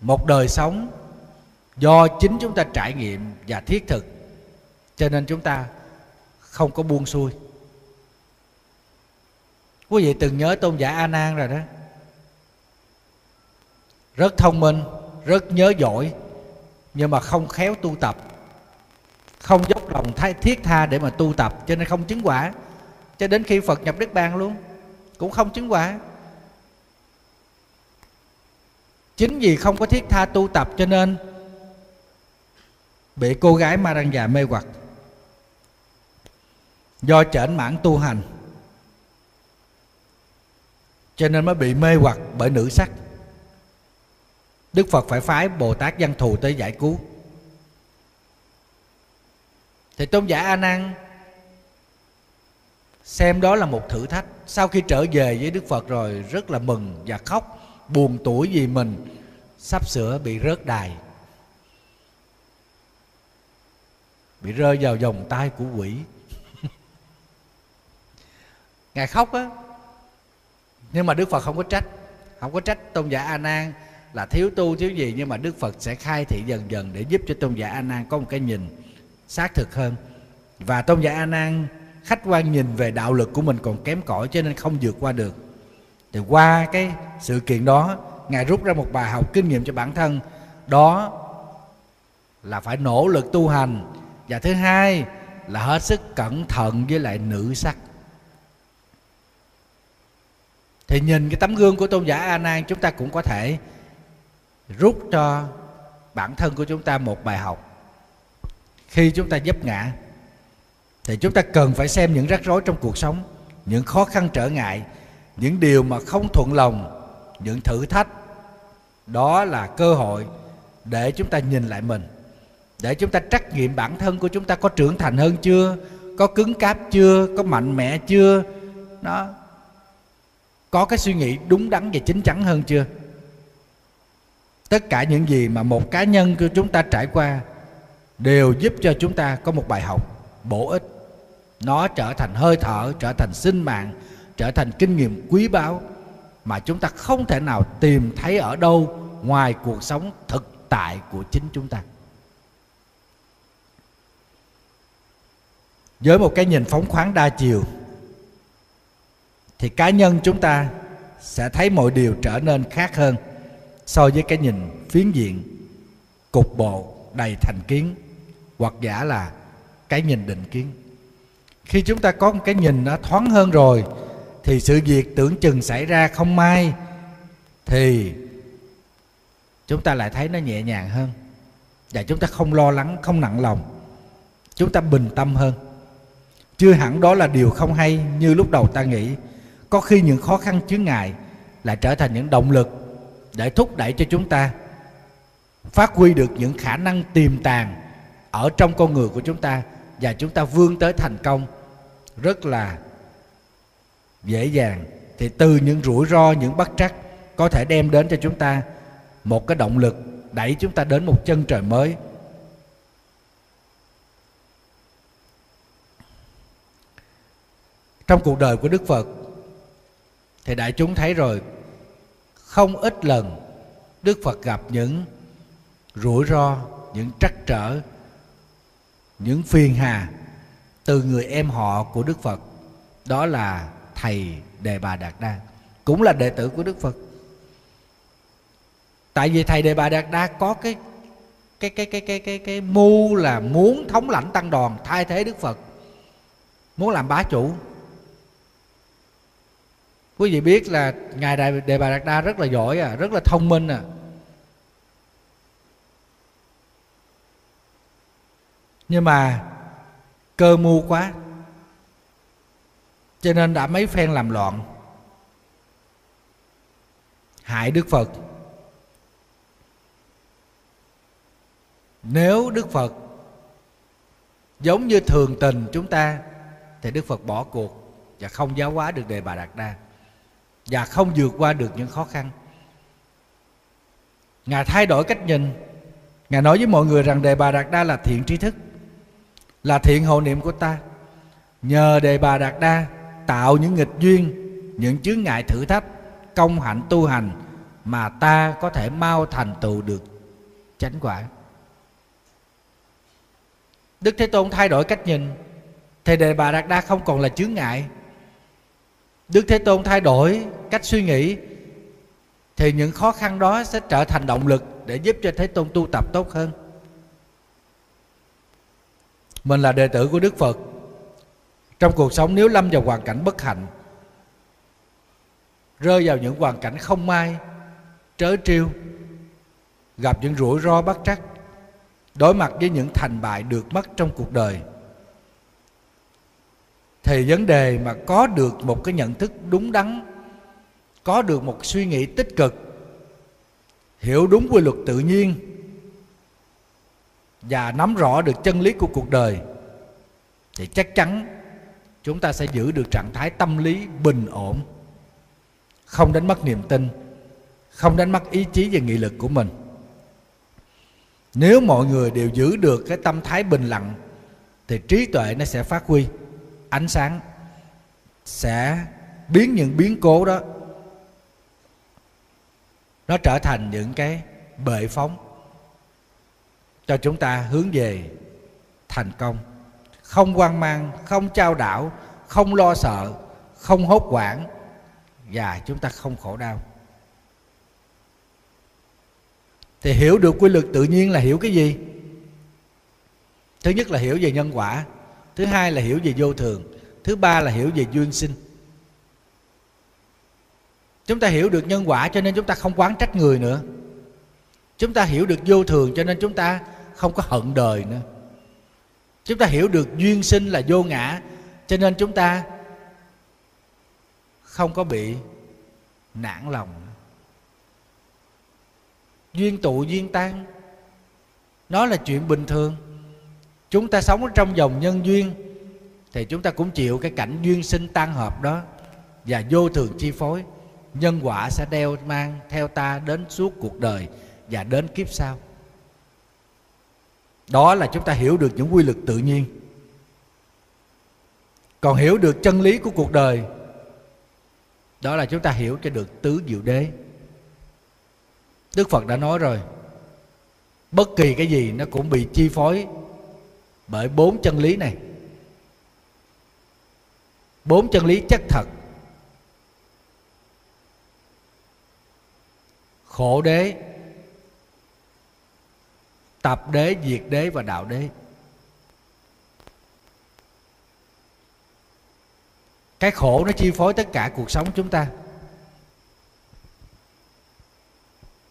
một đời sống do chính chúng ta trải nghiệm và thiết thực. Cho nên chúng ta không có buông xuôi. Quý vị từng nhớ tôn giả a nan rồi đó. Rất thông minh, rất nhớ giỏi nhưng mà không khéo tu tập. Không dốc lòng thái, thiết tha để mà tu tập, cho nên không chứng quả. Cho đến khi phật nhập đức bàn luôn, cũng không chứng quả. Chính vì không có thiết tha tu tập cho nên bị cô gái ma răng già mê hoặc. Do chởn mãn tu hành. Cho nên mới bị mê hoặc bởi nữ sắc. Đức phật phải phái bồ tát văn thù tới giải cứu. Thì tôn giả a nan xem đó là một thử thách. Sau khi trở về với đức phật rồi, rất là mừng và khóc buồn tuổi vì mình, sắp sửa bị rớt đài. Bị rơi vào vòng tay của quỷ. Ngài khóc á. Nhưng mà đức phật không có trách. Không có trách tôn giả a nan là thiếu tu, thiếu gì, nhưng mà đức phật sẽ khai thị dần dần để giúp cho tôn giả a nan có một cái nhìn xác thực hơn. Và tôn giả a nan khách quan nhìn về đạo lực của mình còn kém cỏi cho nên không vượt qua được thì qua cái sự kiện đó, ngài rút ra một bài học kinh nghiệm cho bản thân. Đó là phải nỗ lực tu hành. Và thứ hai là hết sức cẩn thận với lại nữ sắc. Thì nhìn cái tấm gương của tôn giả a nan, chúng ta cũng có thể rút cho bản thân của chúng ta một bài học. Khi chúng ta dấp ngã, thì chúng ta cần phải xem những rắc rối trong cuộc sống, những khó khăn trở ngại những điều mà không thuận lòng, những thử thách, đó là cơ hội để chúng ta nhìn lại mình, để chúng ta trắc nghiệm bản thân của chúng ta có trưởng thành hơn chưa, có cứng cáp chưa, có mạnh mẽ chưa. Nó có cái suy nghĩ đúng đắn và chín chắn hơn chưa? Tất cả những gì mà một cá nhân của chúng ta trải qua đều giúp cho chúng ta có một bài học bổ ích. Nó trở thành hơi thở, trở thành sinh mạng trở thành kinh nghiệm quý báu mà chúng ta không thể nào tìm thấy ở đâu ngoài cuộc sống thực tại của chính chúng ta. Với một cái nhìn phóng khoáng đa chiều, thì cá nhân chúng ta sẽ thấy mọi điều trở nên khác hơn so với cái nhìn phiến diện, cục bộ đầy thành kiến hoặc giả là cái nhìn định kiến. Khi chúng ta có một cái nhìn nó thoáng hơn rồi thì sự việc tưởng chừng xảy ra không may, thì chúng ta lại thấy nó nhẹ nhàng hơn. Và chúng ta không lo lắng, không nặng lòng. Chúng ta bình tâm hơn. Chưa hẳn đó là điều không hay như lúc đầu ta nghĩ. Có khi những khó khăn chướng ngại lại trở thành những động lực để thúc đẩy cho chúng ta phát huy được những khả năng tiềm tàng ở trong con người của chúng ta. Và chúng ta vươn tới thành công rất là dễ dàng. Thì từ những rủi ro, những bất trắc có thể đem đến cho chúng ta một cái động lực đẩy chúng ta đến một chân trời mới. Trong cuộc đời của đức phật, thì đại chúng thấy rồi, không ít lần đức phật gặp những rủi ro, những trắc trở, những phiền hà từ người em họ của đức phật. Đó là thầy đề bà đạt đa. Cũng là đệ tử của đức phật. Tại vì thầy đề bà đạt đa có cái cái cái cái cái cái cái mưu là muốn thống lãnh tăng đoàn, thay thế đức phật. Muốn làm bá chủ. Quý vị biết là ngài đại đề bà đạt đa rất là giỏi à rất là thông minh à. Nhưng mà cơ mưu quá cho nên đã mấy phen làm loạn. Hại đức phật. Nếu đức phật giống như thường tình chúng ta, thì đức phật bỏ cuộc và không giáo hóa được đề bà đạt đa. Và không vượt qua được những khó khăn. Ngài thay đổi cách nhìn. Ngài nói với mọi người rằng đề bà đạt đa là thiện trí thức, là thiện hộ niệm của ta. Nhờ đề bà đạt đa tạo những nghịch duyên, những chướng ngại thử thách, công hạnh tu hành mà ta có thể mau thành tựu được. Chánh quả. Đức thế tôn thay đổi cách nhìn. Thì đề bà đạt đa không còn là chướng ngại. Đức thế tôn thay đổi cách suy nghĩ, thì những khó khăn đó sẽ trở thành động lực để giúp cho thế tôn tu tập tốt hơn. Mình là đệ tử của đức phật trong cuộc sống nếu lâm vào hoàn cảnh bất hạnh, rơi vào những hoàn cảnh không may, trớ trêu, gặp những rủi ro bất trắc, đối mặt với những thành bại được mất trong cuộc đời, thì vấn đề mà có được một cái nhận thức đúng đắn, có được một suy nghĩ tích cực, hiểu đúng quy luật tự nhiên và nắm rõ được chân lý của cuộc đời, thì chắc chắn chúng ta sẽ giữ được trạng thái tâm lý bình ổn, không đánh mất niềm tin, không đánh mất ý chí và nghị lực của mình. Nếu mọi người đều giữ được cái tâm thái bình lặng, thì trí tuệ nó sẽ phát huy, ánh sáng sẽ biến những biến cố đó, nó trở thành những cái bệ phóng cho chúng ta hướng về thành công không hoang mang, không trao đảo, không lo sợ, không hốt hoảng và chúng ta không khổ đau. Thì hiểu được quy luật tự nhiên là hiểu cái gì? Thứ nhất là hiểu về nhân quả, thứ hai là hiểu về vô thường, thứ ba là hiểu về duyên sinh. Chúng ta hiểu được nhân quả cho nên chúng ta không quán trách người nữa. Chúng ta hiểu được vô thường cho nên chúng ta không có hận đời nữa chúng ta hiểu được duyên sinh là vô ngã, cho nên chúng ta không có bị nản lòng. Duyên tụ, duyên tan, nó là chuyện bình thường. Chúng ta sống trong dòng nhân duyên, thì chúng ta cũng chịu cái cảnh duyên sinh tan hợp đó, và vô thường chi phối. Nhân quả sẽ đeo mang theo ta đến suốt cuộc đời và đến kiếp sau đó là chúng ta hiểu được những quy luật tự nhiên. Còn hiểu được chân lý của cuộc đời, đó là chúng ta hiểu cho được tứ diệu đế. Đức phật đã nói rồi, bất kỳ cái gì nó cũng bị chi phối bởi bốn chân lý này. Bốn chân lý chắc thật. Khổ đế tập đế, diệt đế và đạo đế. Cái khổ nó chi phối tất cả cuộc sống chúng ta.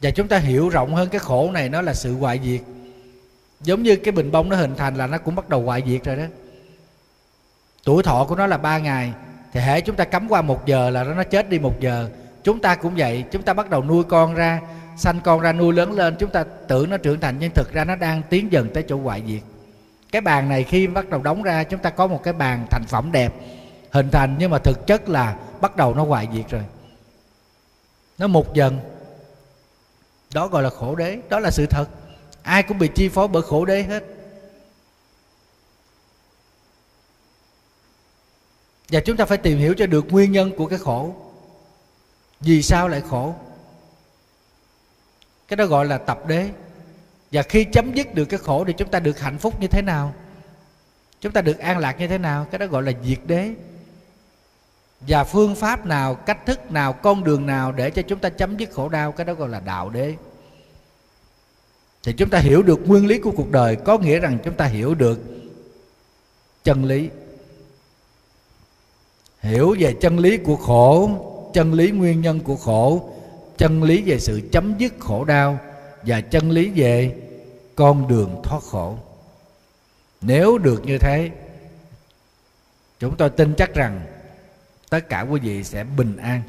Và chúng ta hiểu rộng hơn cái khổ này nó là sự hoại diệt. Giống như cái bình bông nó hình thành là nó cũng bắt đầu hoại diệt rồi đó. Tuổi thọ của nó là ba ngày, thì hễ chúng ta cấm qua một giờ là nó chết đi một giờ. Chúng ta cũng vậy, chúng ta bắt đầu nuôi con ra sanh con ra nuôi lớn lên, chúng ta tưởng nó trưởng thành, nhưng thực ra nó đang tiến dần tới chỗ hoại diệt. Cái bàn này khi bắt đầu đóng ra, chúng ta có một cái bàn thành phẩm đẹp, hình thành, nhưng mà thực chất là bắt đầu nó hoại diệt rồi. Nó mục dần. Đó gọi là khổ đế, đó là sự thật. Ai cũng bị chi phối bởi khổ đế hết. Và chúng ta phải tìm hiểu cho được nguyên nhân của cái khổ. Vì sao lại khổ? Cái đó gọi là tập đế. Và khi chấm dứt được cái khổ thì chúng ta được hạnh phúc như thế nào? Chúng ta được an lạc như thế nào? Cái đó gọi là diệt đế. Và phương pháp nào, cách thức nào, con đường nào để cho chúng ta chấm dứt khổ đau, cái đó gọi là đạo đế. Thì chúng ta hiểu được nguyên lý của cuộc đời, có nghĩa rằng chúng ta hiểu được chân lý. Hiểu về chân lý của khổ, chân lý nguyên nhân của khổ chân lý về sự chấm dứt khổ đau và chân lý về con đường thoát khổ. Nếu được như thế, chúng tôi tin chắc rằng tất cả quý vị sẽ bình an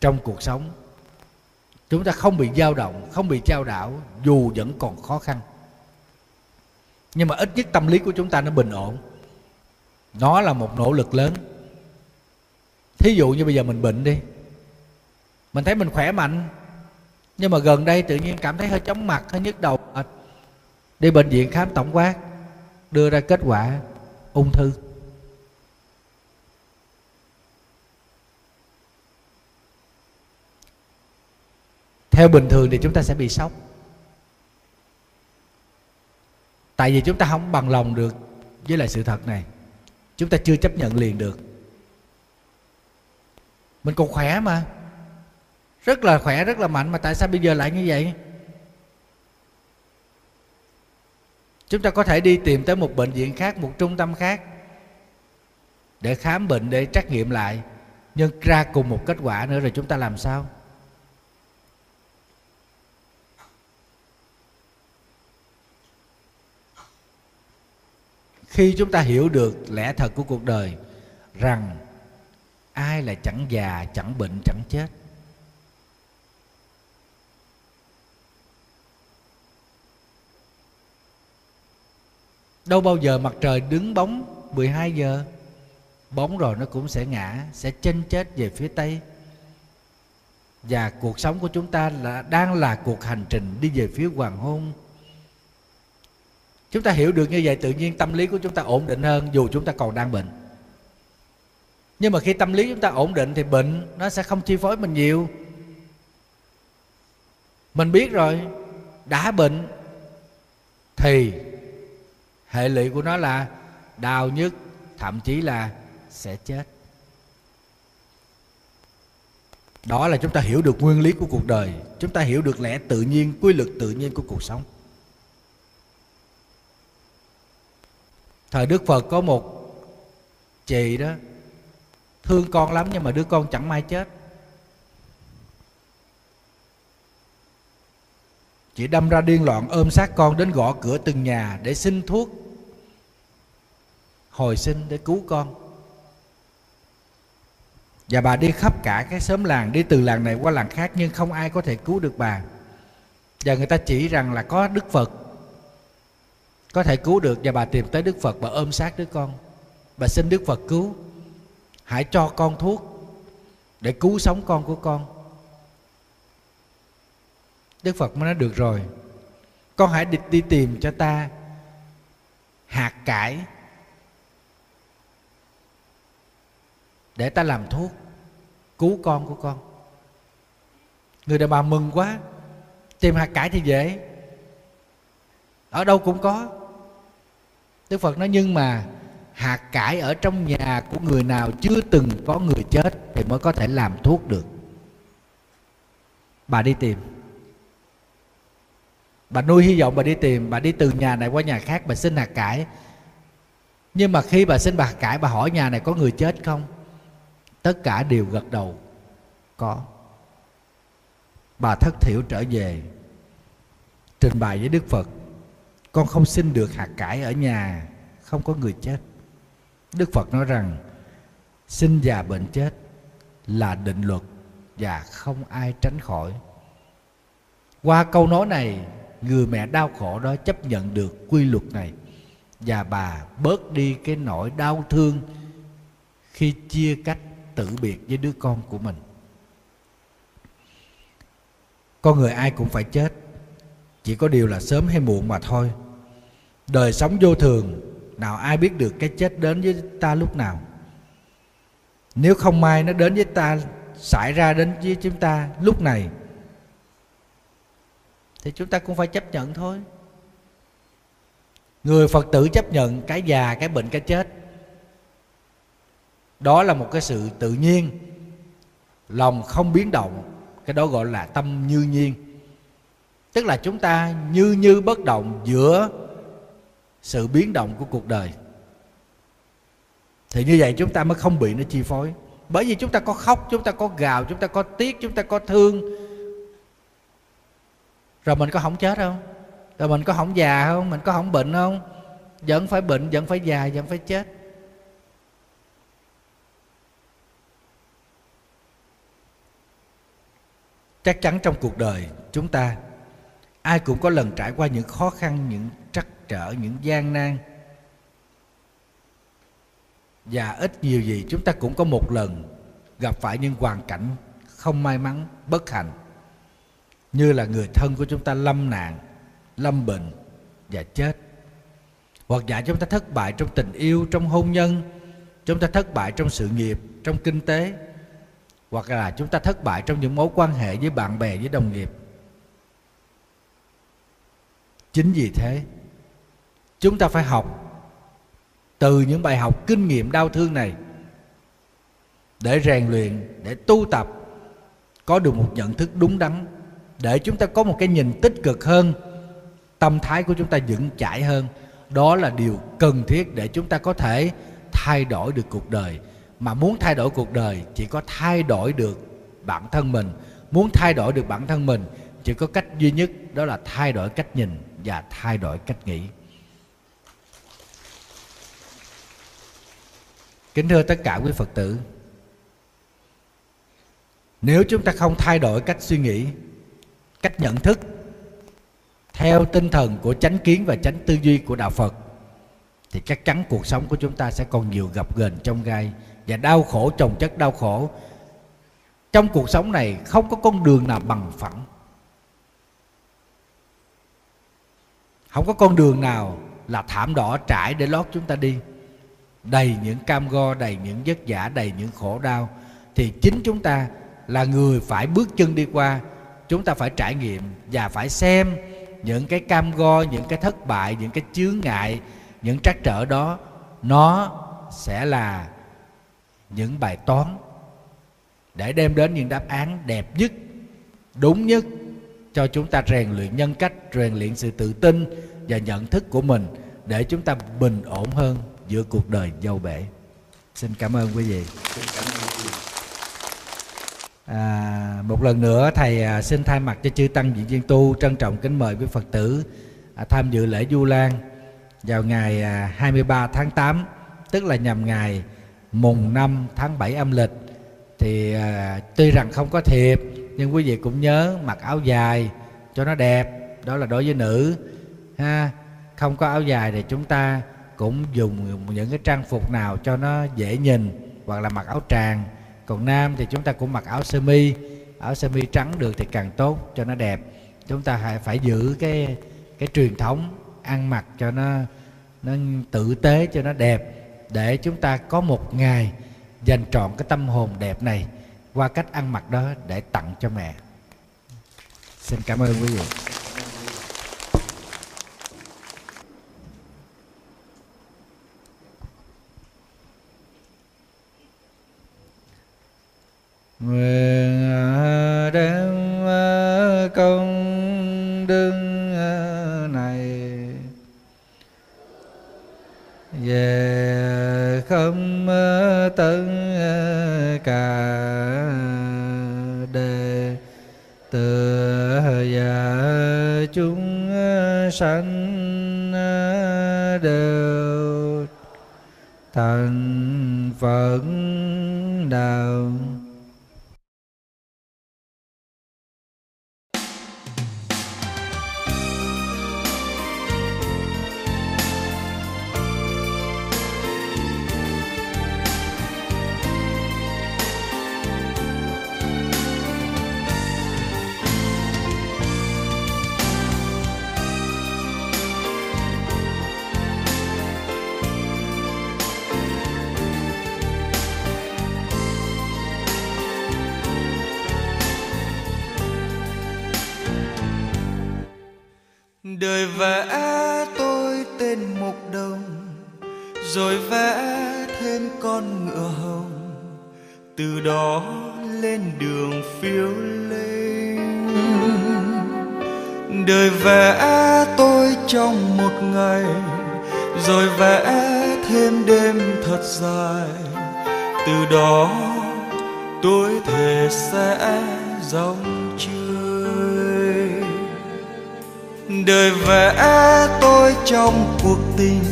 trong cuộc sống. Chúng ta không bị dao động, không bị trao đảo, dù vẫn còn khó khăn. Nhưng mà ít nhất tâm lý của chúng ta nó bình ổn. Nó là một nỗ lực lớn. Thí dụ như bây giờ mình bệnh đi mình thấy mình khỏe mạnh. Nhưng mà gần đây tự nhiên cảm thấy hơi chóng mặt, hơi nhức đầu. Đi bệnh viện khám tổng quát, đưa ra kết quả ung thư. Theo bình thường thì chúng ta sẽ bị sốc. Tại vì chúng ta không bằng lòng được với lại sự thật này. Chúng ta chưa chấp nhận liền được. Mình còn khỏe mà rất là khỏe, rất là mạnh. Mà tại sao bây giờ lại như vậy? Chúng ta có thể đi tìm tới một bệnh viện khác, một trung tâm khác để khám bệnh, để trắc nghiệm lại. Nhưng ra cùng một kết quả nữa rồi chúng ta làm sao? Khi chúng ta hiểu được lẽ thật của cuộc đời rằng ai là chẳng già, chẳng bệnh, chẳng chết đâu bao giờ mặt trời đứng bóng 12 giờ, bóng rồi nó cũng sẽ ngã, sẽ chênh chết về phía tây. Và cuộc sống của chúng ta là, đang là cuộc hành trình đi về phía hoàng hôn. Chúng ta hiểu được như vậy, tự nhiên tâm lý của chúng ta ổn định hơn dù chúng ta còn đang bệnh. Nhưng mà khi tâm lý chúng ta ổn định thì bệnh nó sẽ không chi phối mình nhiều. Mình biết rồi, đã bệnh thì hệ lụy của nó là đau nhức, thậm chí là sẽ chết. Đó là chúng ta hiểu được nguyên lý của cuộc đời. Chúng ta hiểu được lẽ tự nhiên, quy luật tự nhiên của cuộc sống. Thời đức phật có một chị đó, thương con lắm nhưng mà đứa con chẳng may chết. Chị đâm ra điên loạn ôm sát con đến gõ cửa từng nhà để xin thuốc hồi sinh để cứu con. Và bà đi khắp cả cái xóm làng đi từ làng này qua làng khác nhưng không ai có thể cứu được bà. Và người ta chỉ rằng là có đức phật có thể cứu được và bà tìm tới đức phật bà ôm sát đứa con. Bà xin đức phật cứu. Hãy cho con thuốc để cứu sống con của con. Đức phật mới nói được rồi con hãy đi, đi tìm cho ta hạt cải để ta làm thuốc. Cứu con của con. Người đàn bà mừng quá. Tìm hạt cải thì dễ. Ở đâu cũng có. Đức phật nói, nhưng mà hạt cải ở trong nhà của người nào chưa từng có người chết thì mới có thể làm thuốc được. Bà đi tìm. Bà nuôi hy vọng bà đi tìm. Bà đi từ nhà này qua nhà khác, bà xin hạt cải. Nhưng mà khi bà xin bà hạt cải, bà hỏi nhà này có người chết không? Tất cả đều gật đầu. Có. Bà thất thiểu trở về. Trình bày với đức phật, con không xin được hạt cải ở nhà, không có người chết. Đức phật nói rằng sinh già bệnh chết là định luật và không ai tránh khỏi. Qua câu nói này, người mẹ đau khổ đó chấp nhận được quy luật này và bà bớt đi cái nỗi đau thương khi chia cách tử biệt với đứa con của mình. Con người ai cũng phải chết, chỉ có điều là sớm hay muộn mà thôi. Đời sống vô thường, nào ai biết được cái chết đến với ta lúc nào. Nếu không may nó đến với ta, xảy ra đến với chúng ta lúc này, thì chúng ta cũng phải chấp nhận thôi. Người phật tử chấp nhận cái già, cái bệnh, cái chết đó là một cái sự tự nhiên. Lòng không biến động, cái đó gọi là tâm như nhiên. Tức là chúng ta như như bất động giữa sự biến động của cuộc đời. Thì như vậy chúng ta mới không bị nó chi phối. Bởi vì chúng ta có khóc, chúng ta có gào, chúng ta có tiếc, chúng ta có thương. Rồi mình có không chết không? Rồi mình có không già không? Mình có không bệnh không? Vẫn phải bệnh, vẫn phải già, vẫn phải chết. Chắc chắn trong cuộc đời, chúng ta ai cũng có lần trải qua những khó khăn, những trắc trở, những gian nan. Và ít nhiều gì, chúng ta cũng có một lần gặp phải những hoàn cảnh không may mắn, bất hạnh. Như là người thân của chúng ta lâm nạn, lâm bệnh và chết. Hoặc giả chúng ta thất bại trong tình yêu, trong hôn nhân, chúng ta thất bại trong sự nghiệp, trong kinh tế hoặc là chúng ta thất bại trong những mối quan hệ với bạn bè, với đồng nghiệp. Chính vì thế, chúng ta phải học từ những bài học kinh nghiệm đau thương này để rèn luyện, để tu tập, có được một nhận thức đúng đắn, để chúng ta có một cái nhìn tích cực hơn, tâm thái của chúng ta vững chãi hơn. Đó là điều cần thiết để chúng ta có thể thay đổi được cuộc đời mà muốn thay đổi cuộc đời chỉ có thay đổi được bản thân mình. Muốn thay đổi được bản thân mình, chỉ có cách duy nhất, đó là thay đổi cách nhìn và thay đổi cách nghĩ. Kính thưa tất cả quý phật tử, nếu chúng ta không thay đổi cách suy nghĩ, cách nhận thức theo tinh thần của chánh kiến và chánh tư duy của đạo phật, thì chắc chắn cuộc sống của chúng ta sẽ còn nhiều gặp ghềnh trong gai và đau khổ, chồng chất đau khổ. Trong cuộc sống này, không có con đường nào bằng phẳng. Không có con đường nào là thảm đỏ trải để lót chúng ta đi. Đầy những cam go, đầy những vất vả, đầy những khổ đau, thì chính chúng ta là người phải bước chân đi qua. Chúng ta phải trải nghiệm và phải xem những cái cam go, những cái thất bại, những cái chướng ngại, những trắc trở đó, nó sẽ là những bài toán để đem đến những đáp án đẹp nhất đúng nhất cho chúng ta rèn luyện nhân cách rèn luyện sự tự tin và nhận thức của mình để chúng ta bình ổn hơn giữa cuộc đời dâu bể. Xin cảm ơn quý vị. À, một lần nữa thầy à, xin thay mặt cho chư tăng diễn viên tu trân trọng kính mời quý phật tử à, tham dự lễ du lan vào ngày à, 23 tháng 8 tức là nhằm ngày mùng 5 tháng 7 âm lịch thì à, tuy rằng không có thiệp nhưng quý vị cũng nhớ mặc áo dài cho nó đẹp đó là đối với nữ ha. Không có áo dài thì chúng ta cũng dùng những cái trang phục nào cho nó dễ nhìn hoặc là mặc áo tràng. Còn nam thì chúng ta cũng mặc áo sơ mi áo sơ mi trắng được thì càng tốt cho nó đẹp. Chúng ta phải phải giữ cái cái truyền thống ăn mặc cho nó nó tử tế cho nó đẹp để chúng ta có một ngày dành trọn cái tâm hồn đẹp này qua cách ăn mặc đó để tặng cho mẹ. Xin cảm ơn quý vị. Nguyện à, đem à, công đức à, này. Về không tất cả đề. Từ và chúng sanh đều thành phật đạo đời vẽ tôi tên mục đồng, rồi vẽ thêm con ngựa hồng, từ đó lên đường phiêu lên đời vẽ tôi trong một ngày, rồi vẽ thêm đêm thật dài, từ đó tôi thề sẽ dòng đời vẽ tôi trong cuộc tình,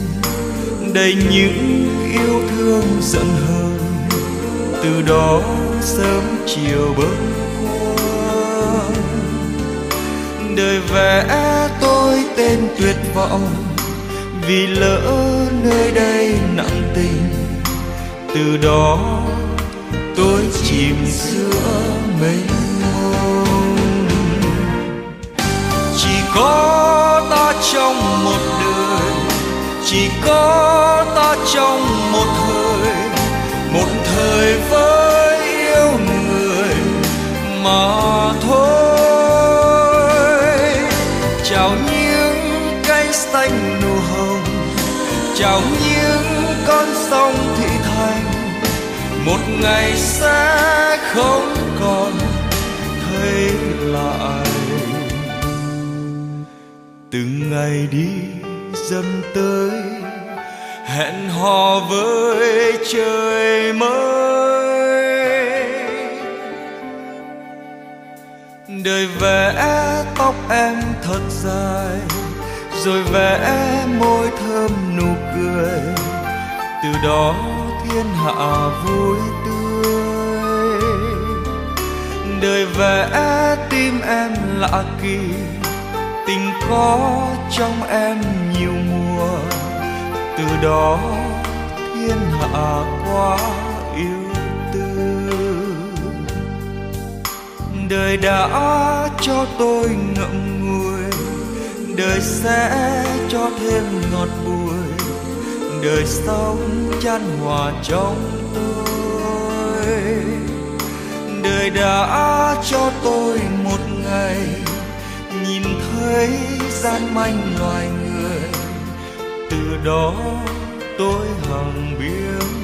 đầy những yêu thương giận hờn. Từ đó sớm chiều bớt khuâng đời vẽ tôi tên tuyệt vọng, vì lỡ nơi đây nặng tình. Từ đó tôi chìm giữa mênh mông có ta trong một đời, chỉ có ta trong một thời một thời với yêu người mà thôi. Chào những cây xanh nụ hồng, chào những con sông thị thành, một ngày sẽ không còn thấy lại. Ngày đi dần tới, hẹn hò với trời mới. Đời vẽ tóc em thật dài, rồi vẽ môi thơm nụ cười. Từ đó thiên hạ vui tươi. Đời vẽ tim em lạ kỳ có trong em nhiều mùa, từ đó thiên hạ quá yêu tư. Đời đã cho tôi ngậm ngùi, đời sẽ cho thêm ngọt bùi, đời sống chan hòa trong tôi. Đời đã cho tôi một ngày nhìn thấy gian manh loài người. Từ đó tôi hằng biết